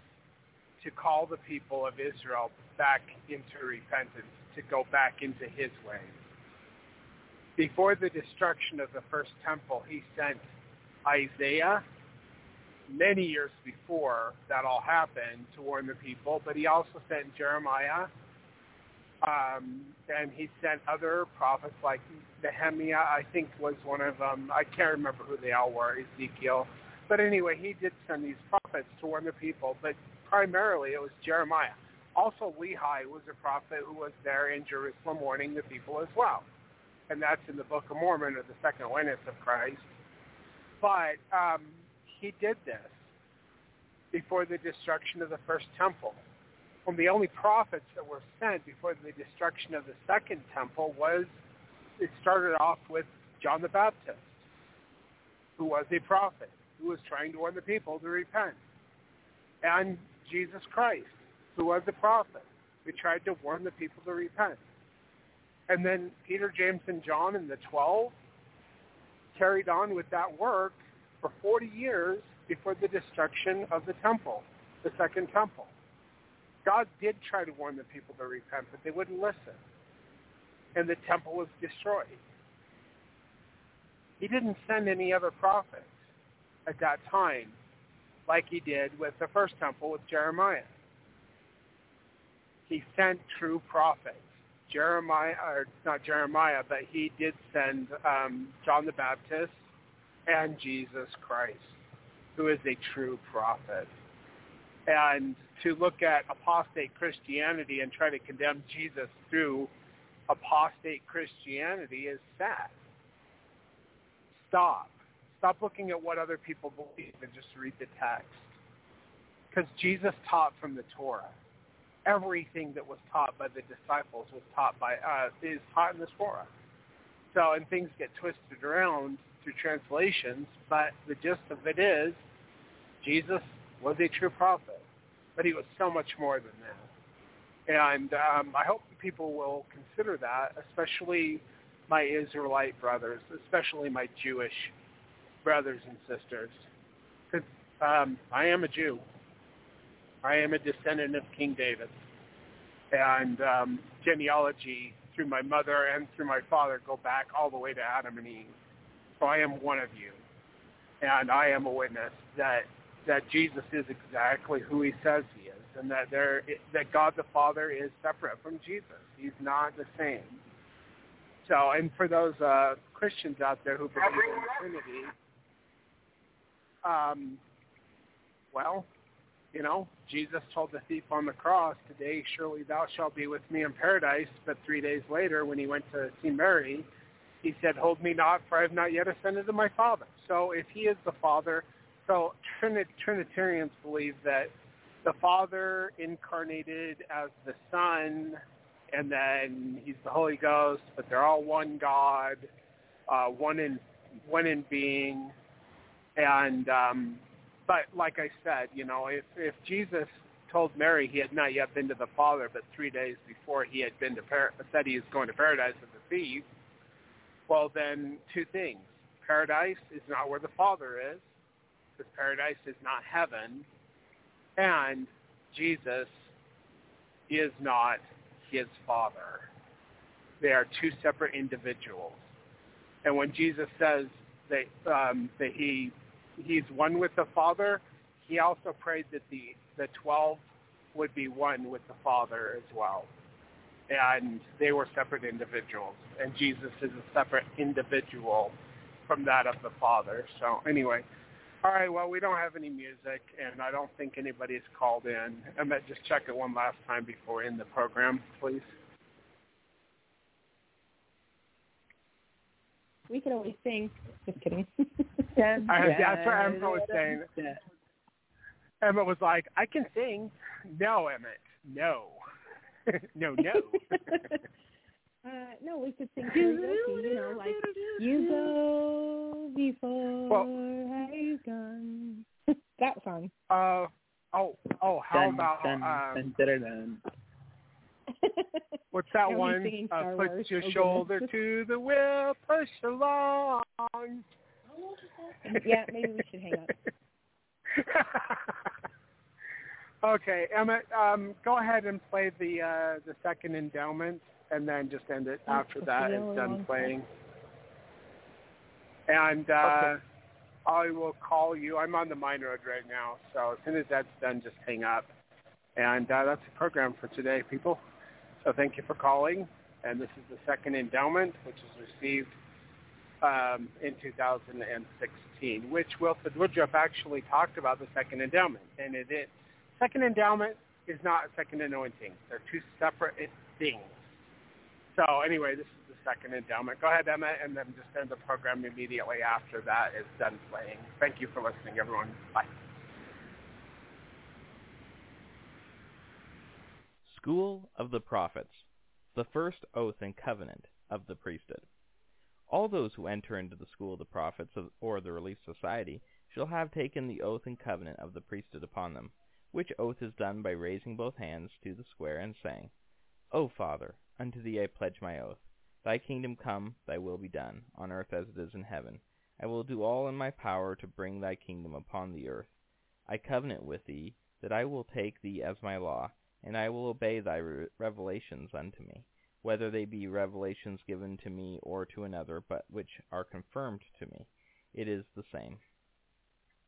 E: to call the people of Israel back into repentance, to go back into his ways. Before the destruction of the first temple, he sent Isaiah many years before that all happened to warn the people, but he also sent Jeremiah um, and he sent other prophets like Nehemiah, I think was one of them. I can't remember who they all were, Ezekiel. But anyway, he did send these prophets to warn the people, but primarily it was Jeremiah. Also, Lehi was a prophet who was there in Jerusalem warning the people as well. And that's in the Book of Mormon or the second witness of Christ. But um, he did this before the destruction of the first temple from the only prophets that were sent before the destruction of the second temple was it started off with John the Baptist, who was a prophet, who was trying to warn the people to repent, and Jesus Christ, who was a prophet, who tried to warn the people to repent. And then Peter, James, and John and the twelve carried on with that work for 40 years before the destruction of the temple, the second temple. God did try to warn the people to repent, but they wouldn't listen. And the temple was destroyed. He didn't send any other prophets at that time like he did with the first temple with Jeremiah. He sent true prophets. Jeremiah, or not Jeremiah, but he did send um, John the Baptist and Jesus Christ, who is a true prophet. And to look at apostate Christianity and try to condemn Jesus through apostate Christianity is sad. Stop. Stop looking at what other people believe and just read the text. Because Jesus taught from the Torah. Everything that was taught by the disciples was taught by uh, is taught in the Torah. So, and things get twisted around through translations, but the gist of it is Jesus was a true prophet but he was so much more than that. And um, I hope people will consider that, especially my Israelite brothers, especially my Jewish brothers and sisters. Because um, I am a Jew. I am a descendant of King David. And um, genealogy through my mother and through my father go back all the way to Adam and Eve. So I am one of you. And I am a witness that that Jesus is exactly who he says he is, and that there that God the Father is separate from Jesus. He's not the same. So, and for those uh, Christians out there who believe in the Trinity, um, Well, you know, Jesus told the thief on the cross, Today surely thou shalt be with me in paradise. But three days later, when he went to see Mary, he said, Hold me not, for I have not yet ascended to my Father. So if he is the Father, so Trinit- Trinitarians believe that the Father incarnated as the Son, and then he's the Holy Ghost, but they're all one God, uh, one in one in being, and um, but like I said, you know, if if Jesus told Mary he had not yet been to the Father, but three days before he had been to par- said he was going to paradise with the thief, well then two things: paradise is not where the Father is, because paradise is not heaven, and Jesus is not his Father. They are two separate individuals. And when Jesus says that um, that he he's one with the Father, he also prayed that the the twelve would be one with the Father as well. And they were separate individuals, and Jesus is a separate individual from that of the Father. So anyway, all right. Well, we don't have any music, and I don't think anybody's called in. Emmett, just check it one last time before we end the program, please.
G: We can always sing. Just kidding.
E: I, that's what Emma was saying. Emma was like, I can sing. No, Emmett. No. no, no.
G: uh, no, we could sing karaoke, you know, like You go before
E: Well-
G: I've gone. that song.
E: uh, oh, oh, how
A: Dun,
E: about,
A: dun,
E: um,
A: dun, dun, dun.
E: what's that one?
G: singing
E: Uh, put
G: Wars?
E: your
G: Oh,
E: shoulder to the wheel, push along.
G: yeah, maybe we should hang up.
E: okay, Emmett, um, go ahead and play the uh, the second endowment, and then just end it
G: Oh,
E: after that
G: really
E: it's done playing. And uh, I will call you. I'm on the mine road right now, so as soon as that's done, just hang up. And uh, that's the program for today, people. So thank you for calling. And this is the second endowment, which was received um, in 2016, which Wilford Woodruff actually talked about the second endowment. And it is, second endowment is not a second anointing. They're two separate things. So anyway, this is the second endowment. Go ahead, Emma, and then just end the program immediately after that is done playing. Thank you for listening, everyone. Bye.
H: School of the Prophets, the first oath and covenant of the priesthood. All those who enter into the school of the prophets or the Relief Society shall have taken the oath and covenant of the priesthood upon them, which oath is done by raising both hands to the square and saying, O Father, unto thee I pledge my oath. Thy kingdom come, thy will be done, on earth as it is in heaven. I will do all in my power to bring thy kingdom upon the earth. I covenant with thee that I will take thee as my law, and I will obey thy re- revelations unto me, whether they be revelations given to me or to another, but which are confirmed to me. It is the same.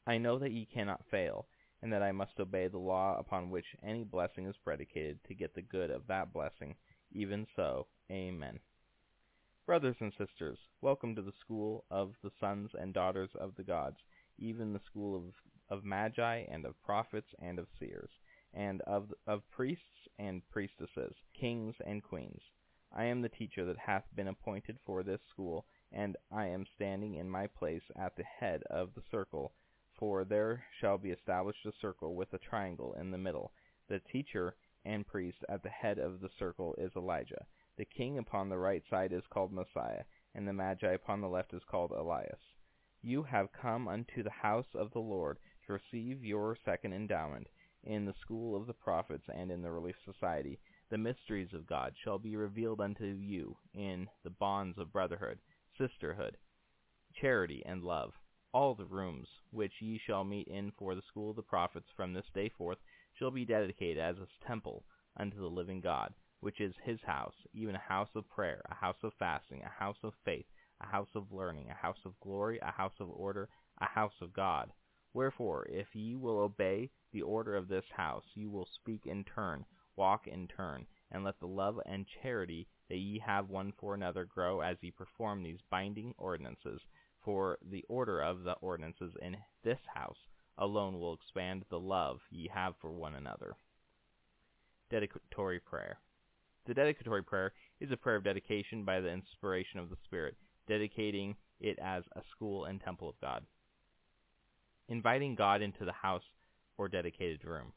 H: I know that ye cannot fail, and that I must obey the law upon which any blessing is predicated to get the good of that blessing. Even so, Amen. Brothers and sisters, welcome to the school of the sons and daughters of the gods, even the school of, of magi and of prophets and of seers and of, of priests and priestesses, kings and queens. I am the teacher that hath been appointed for this school, and I am standing in my place at the head of the circle, for there shall be established a circle with a triangle in the middle. The teacher and priest at the head of the circle is Elijah. The king upon the right side is called Messiah, and the Magi upon the left is called Elias. You have come unto the house of the Lord to receive your second endowment in the school of the prophets and in the relief society, the mysteries of God shall be revealed unto you in the bonds of brotherhood, sisterhood, charity, and love. All the rooms which ye shall meet in for the school of the prophets from this day forth shall be dedicated as a temple unto the living God, which is his house, even a house of prayer, a house of fasting, a house of faith, a house of learning, a house of glory, a house of order, a house of God. Wherefore, if ye will obey the order of this house, you will speak in turn, walk in turn, and let the love and charity that ye have one for another grow as ye perform these binding ordinances. For the order of the ordinances in this house alone will expand the love ye have for one another. Dedicatory Prayer The dedicatory prayer is a prayer of dedication by the inspiration of the Spirit, dedicating it as a school and temple of God. Inviting God into the house or dedicated room.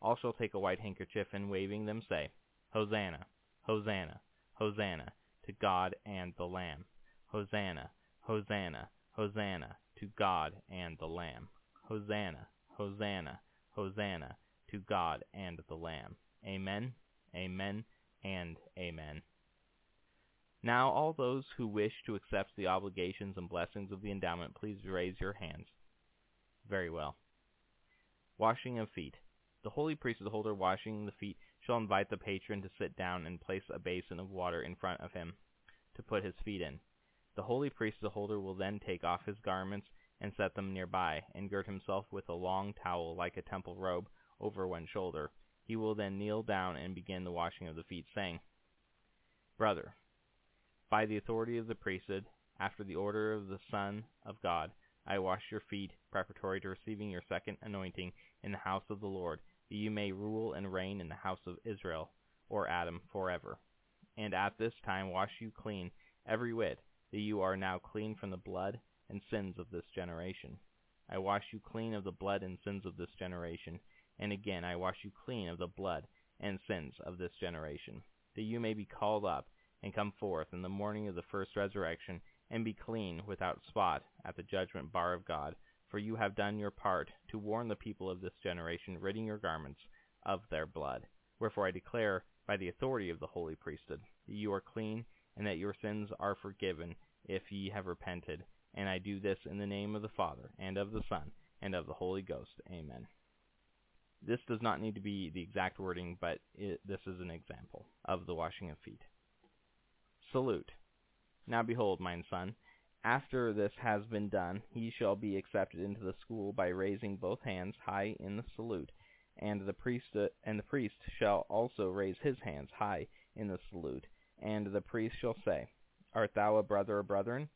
H: All shall take a white handkerchief and waving them say, Hosanna, Hosanna, Hosanna, to God and the Lamb. Hosanna, Hosanna, Hosanna, to God and the Lamb. Hosanna, Hosanna, Hosanna, to God and the Lamb. Amen, amen, and amen. Now all those who wish to accept the obligations and blessings of the endowment, please raise your hands. Very well. Washing of feet. The holy priesthood holder washing the feet shall invite the patron to sit down and place a basin of water in front of him to put his feet in. The holy priesthood holder will then take off his garments and set them nearby, and gird himself with a long towel like a temple robe over one shoulder. He will then kneel down and begin the washing of the feet, saying, Brother, by the authority of the priesthood, after the order of the Son of God, I wash your feet, preparatory to receiving your second anointing in the house of the Lord, that you may rule and reign in the house of Israel, or Adam, forever. And at this time wash you clean every whit, that you are now clean from the blood and sins of this generation. I wash you clean of the blood and sins of this generation, and again I wash you clean of the blood and sins of this generation, that you may be called up and come forth in the morning of the first resurrection, and be clean without spot at the judgment bar of God, for you have done your part to warn the people of this generation, ridding your garments of their blood. Wherefore I declare by the authority of the holy priesthood that you are clean, and that your sins are forgiven if ye have repented. And I do this in the name of the Father, and of the Son, and of the Holy Ghost. Amen. This does not need to be the exact wording, but it, this is an example of the washing of feet. Salute. Now behold, mine son, after this has been done, he shall be accepted into the school by raising both hands high in the salute, and the priest and the priest shall also raise his hands high in the salute, and the priest shall say, Art thou a brother or brethren?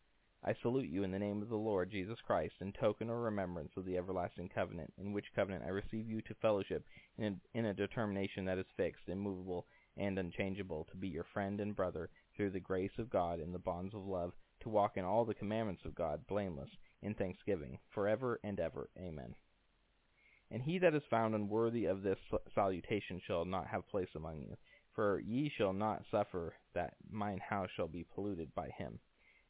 H: I salute you in the name of the Lord Jesus Christ, in token or remembrance of the everlasting covenant, in which covenant I receive you to fellowship in a, in a determination that is fixed, immovable, and unchangeable, to be your friend and brother through the grace of God in the bonds of love, to walk in all the commandments of God blameless in thanksgiving, forever and ever. Amen. And he that is found unworthy of this salutation shall not have place among you, for ye shall not suffer that mine house shall be polluted by him.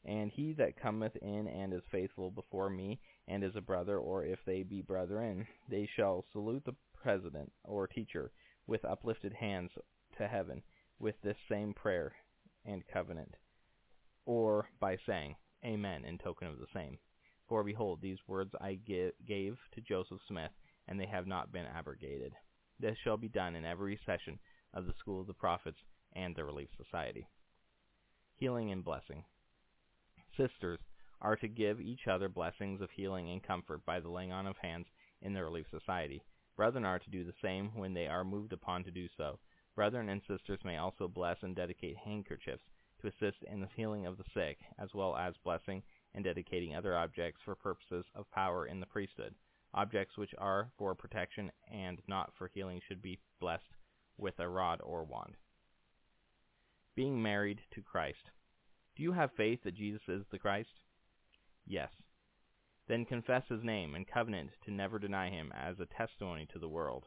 H: And he that cometh in and is faithful before me, and is a brother, or if they be brethren, they shall salute the president or teacher with uplifted hands to heaven, with this same prayer and covenant, or by saying, Amen, in token of the same. For behold, these words I gave to Joseph Smith, and they have not been abrogated. This shall be done in every session of the School of the Prophets and the Relief Society. Healing and Blessing Sisters are to give each other blessings of healing and comfort by the laying on of hands in the Relief Society. Brethren are to do the same when they are moved upon to do so. Brethren and sisters may also bless and dedicate handkerchiefs to assist in the healing of the sick, as well as blessing and dedicating other objects for purposes of power in the priesthood. Objects which are for protection and not for healing should be blessed with a rod or wand. Being married to Christ. Do you have faith that Jesus is the Christ? Yes. Then confess his name and covenant to never deny him as a testimony to the world.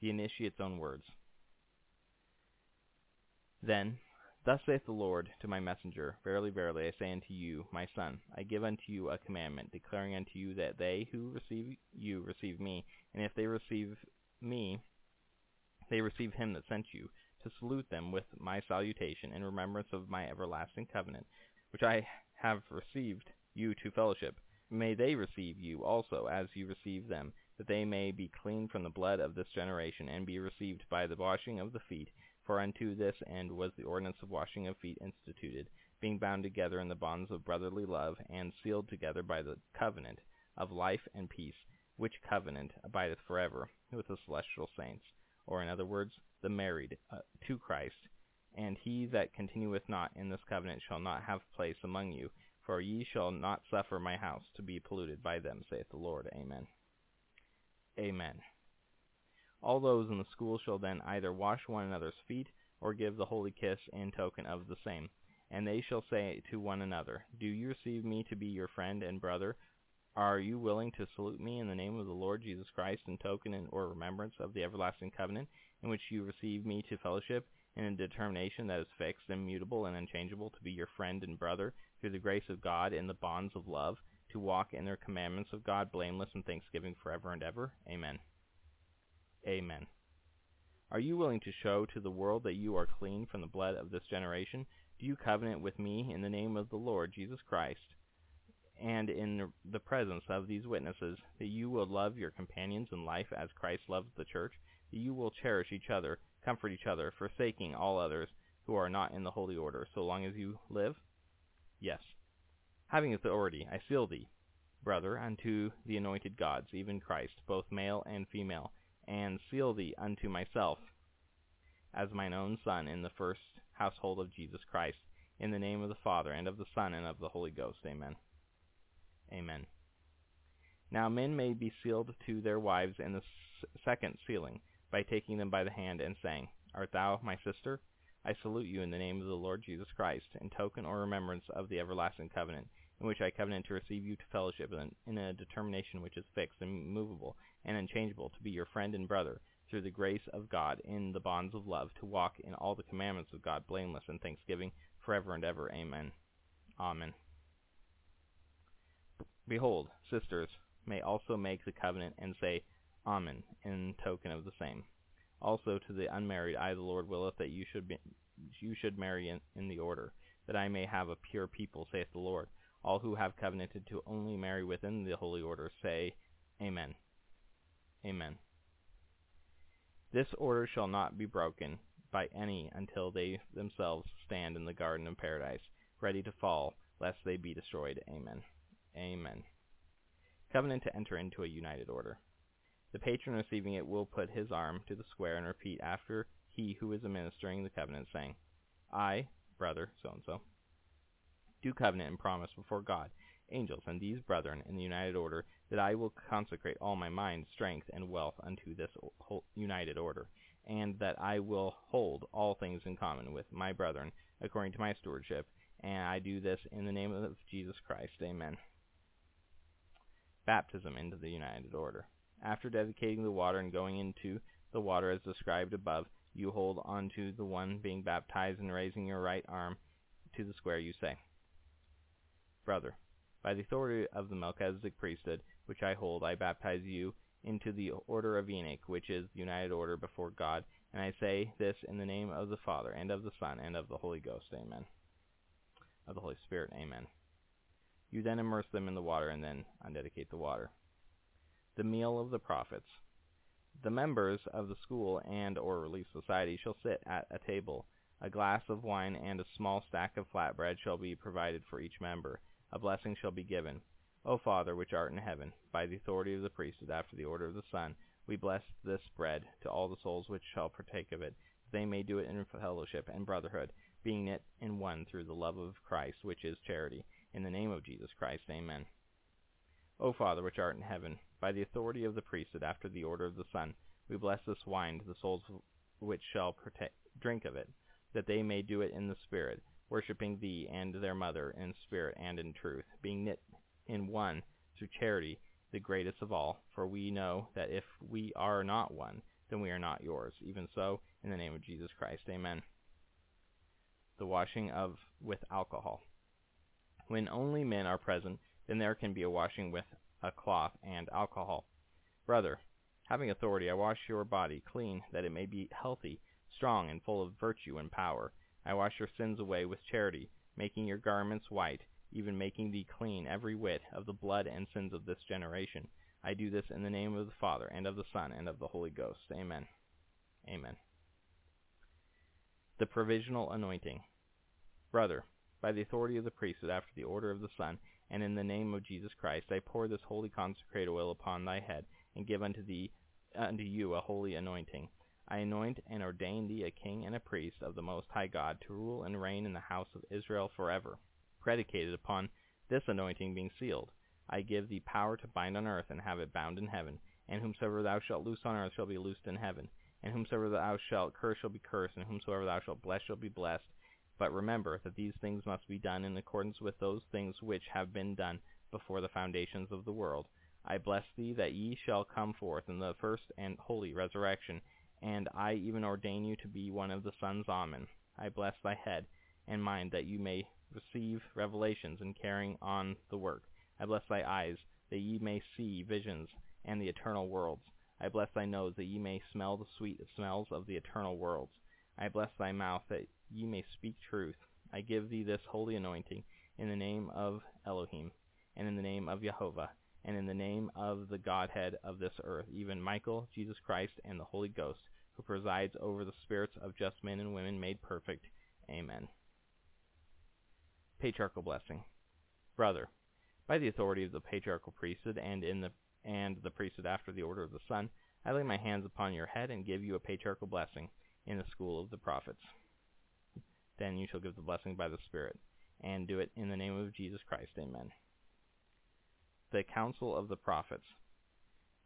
H: The initiate's own words. Then, Thus saith the Lord to my messenger, Verily, verily, I say unto you, my son, I give unto you a commandment, declaring unto you that they who receive you receive me, and if they receive me, they receive him that sent you, to salute them with my salutation in remembrance of my everlasting covenant, which I have received you to fellowship. May they receive you also as you receive them, that they may be clean from the blood of this generation, and be received by the washing of the feet, for unto this end was the ordinance of washing of feet instituted, being bound together in the bonds of brotherly love, and sealed together by the covenant of life and peace, which covenant abideth forever with the celestial saints, or in other words, the married uh, to Christ. And he that continueth not in this covenant shall not have place among you, for ye shall not suffer my house to be polluted by them, saith the Lord. Amen. Amen. All those in the school shall then either wash one another's feet, or give the holy kiss in token of the same. And they shall say to one another, Do you receive me to be your friend and brother? Are you willing to salute me in the name of the Lord Jesus Christ in token or remembrance of the everlasting covenant, in which you receive me to fellowship, in a determination that is fixed, immutable, and unchangeable, to be your friend and brother, through the grace of God in the bonds of love, to walk in the commandments of God blameless in thanksgiving forever and ever? Amen. Amen. Are you willing to show to the world that you are clean from the blood of this generation? Do you covenant with me in the name of the Lord Jesus Christ and in the presence of these witnesses that you will love your companions in life as Christ loves the church, that you will cherish each other, comfort each other, forsaking all others who are not in the holy order, so long as you live? Yes. Having authority, I seal thee, brother, unto the anointed gods, even Christ, both male and female, and seal thee unto myself as mine own son in the first household of Jesus Christ, in the name of the Father, and of the Son, and of the Holy Ghost. Amen. Amen. Now men may be sealed to their wives in the second sealing, by taking them by the hand and saying, Art thou my sister? I salute you in the name of the Lord Jesus Christ, in token or remembrance of the everlasting covenant, in which I covenant to receive you to fellowship in a determination which is fixed and immovable and unchangeable, to be your friend and brother, through the grace of God in the bonds of love, to walk in all the commandments of God blameless in thanksgiving forever and ever. Amen. Amen. Behold, sisters may also make the covenant and say, Amen, in token of the same. Also to the unmarried, I the Lord willeth that you should be, you should marry in, in the order, that I may have a pure people, saith the Lord. All who have covenanted to only marry within the holy order say, Amen. Amen. This order shall not be broken by any until they themselves stand in the garden of paradise, ready to fall, lest they be destroyed. Amen. Amen. Covenant to enter into a united order. The patron receiving it will put his arm to the square and repeat after he who is administering the covenant, saying, I, brother so-and-so, do covenant and promise before God, angels, and these brethren in the united order, that I will consecrate all my mind, strength, and wealth unto this united order, and that I will hold all things in common with my brethren according to my stewardship, and I do this in the name of Jesus Christ. Amen. Baptism into the united order. After dedicating the water and going into the water as described above, you hold on to the one being baptized and raising your right arm to the square you say, Brother, by the authority of the Melchizedek priesthood, which I hold, I baptize you into the order of Enoch, which is the united order before God, and I say this in the name of the Father, and of the Son, and of the Holy Ghost. Amen. Of the Holy Spirit. Amen. You then immerse them in the water, and then undedicate the water. The meal of the prophets. The members of the school and or relief society shall sit at a table. A glass of wine and a small stack of flat bread shall be provided for each member. A blessing shall be given. O Father, which art in heaven, by the authority of the priesthood after the order of the Son, we bless this bread to all the souls which shall partake of it, that they may do it in fellowship and brotherhood, being knit in one through the love of Christ, which is charity. In the name of Jesus Christ, amen. O Father, which art in heaven, by the authority of the priesthood after the order of the Son, we bless this wine to the souls which shall drink of it, that they may do it in the Spirit, worshipping Thee and their Mother in spirit and in truth, being knit in one through charity, the greatest of all. For we know that if we are not one, then we are not yours. Even so, in the name of Jesus Christ, amen. The washing of with alcohol. When only men are present, then there can be a washing with a cloth and alcohol. Brother, having authority, I wash your body clean, that it may be healthy, strong, and full of virtue and power. I wash your sins away with charity, making your garments white, even making thee clean every whit of the blood and sins of this generation. I do this in the name of the Father, and of the Son, and of the Holy Ghost. Amen. Amen. The provisional anointing. Brother, by the authority of the priesthood after the order of the Son, and in the name of Jesus Christ, I pour this holy consecrated oil upon thy head, and give unto thee unto you a holy anointing. I anoint and ordain thee a king and a priest of the Most High God to rule and reign in the house of Israel forever. Predicated upon this anointing being sealed, I give thee power to bind on earth and have it bound in heaven, And whomsoever thou shalt loose on earth shall be loosed in heaven. And whomsoever thou shalt curse shall be cursed, and whomsoever thou shalt bless shall be blessed. But remember that these things must be done in accordance with those things which have been done before the foundations of the world. I bless thee that ye shall come forth in the first and holy resurrection, and I even ordain you to be one of the sons of Amen. I bless thy head and mind that you may receive revelations in carrying on the work. I bless thy eyes that ye may see visions and the eternal worlds. I bless thy nose that ye may smell the sweet smells of the eternal worlds. I bless thy mouth that ye may speak truth. I give thee this holy anointing in the name of Elohim, and in the name of Jehovah, and in the name of the Godhead of this earth, even Michael, Jesus Christ, and the Holy Ghost, who presides over the spirits of just men and women made perfect. Amen. Patriarchal Blessing Brother, by the authority of the patriarchal priesthood and in the and the priesthood after the order of the Son, I lay my hands upon your head and give you a patriarchal blessing in the school of the prophets. Then you shall give the blessing by the Spirit, and do it in the name of Jesus Christ. Amen. The Council of the Prophets.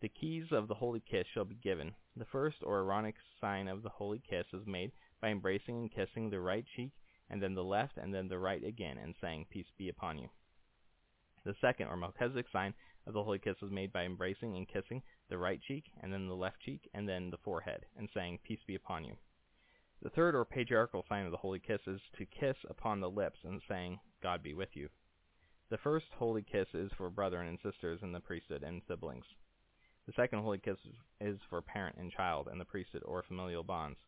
H: The keys of the holy kiss shall be given. The first or Aaronic sign of the holy kiss is made by embracing and kissing the right cheek, and then the left, and then the right again, and saying, Peace be upon you. The second or Melchizedek sign of the holy kiss is made by embracing and kissing the right cheek, and then the left cheek, and then the forehead, and saying, Peace be upon you. The third or patriarchal sign of the holy kiss is to kiss upon the lips and saying, God be with you. The first holy kiss is for brethren and sisters in the priesthood and siblings. The second holy kiss is for parent and child in the priesthood or familial bonds.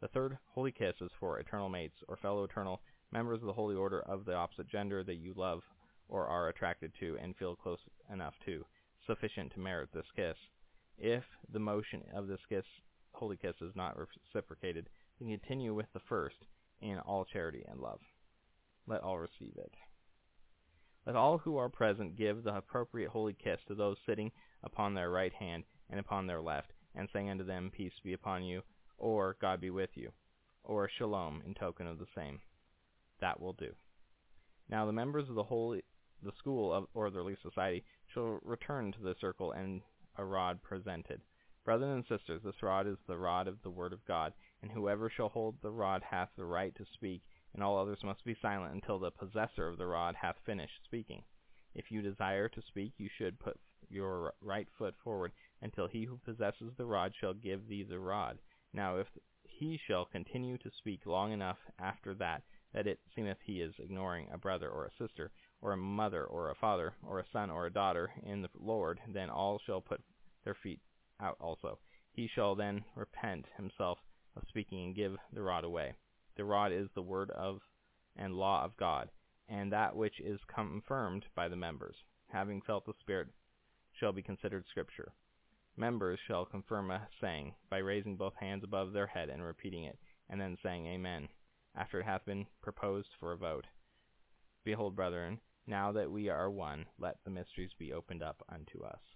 H: The third holy kiss is for eternal mates or fellow eternal members of the holy order of the opposite gender that you love or are attracted to and feel close enough to, sufficient to merit this kiss. If the motion of this kiss, holy kiss is not reciprocated, continue with the first in all charity and love. Let all receive it. Let all who are present give the appropriate holy kiss to those sitting upon their right hand and upon their left, and saying unto them, Peace be upon you, or God be with you, or Shalom in token of the same. That will do. Now the members of the holy the school of, or the Relief Society shall return to the circle and a rod presented. Brothers and sisters, this rod is the rod of the word of God, and whoever shall hold the rod hath the right to speak, and all others must be silent until the possessor of the rod hath finished speaking. If you desire to speak, you should put your right foot forward until he who possesses the rod shall give thee the rod. Now if he shall continue to speak long enough after that, that it seemeth he is ignoring a brother or a sister, or a mother or a father, or a son or a daughter in the Lord, then all shall put their feet out also. He shall then repent himself of speaking and give the rod away. The rod is the word of and law of God, and that which is confirmed by the members, having felt the Spirit, shall be considered Scripture. Members shall confirm a saying by raising both hands above their head and repeating it, and then saying Amen, after it hath been proposed for a vote. Behold, brethren, now that we are one, let the mysteries be opened up unto us.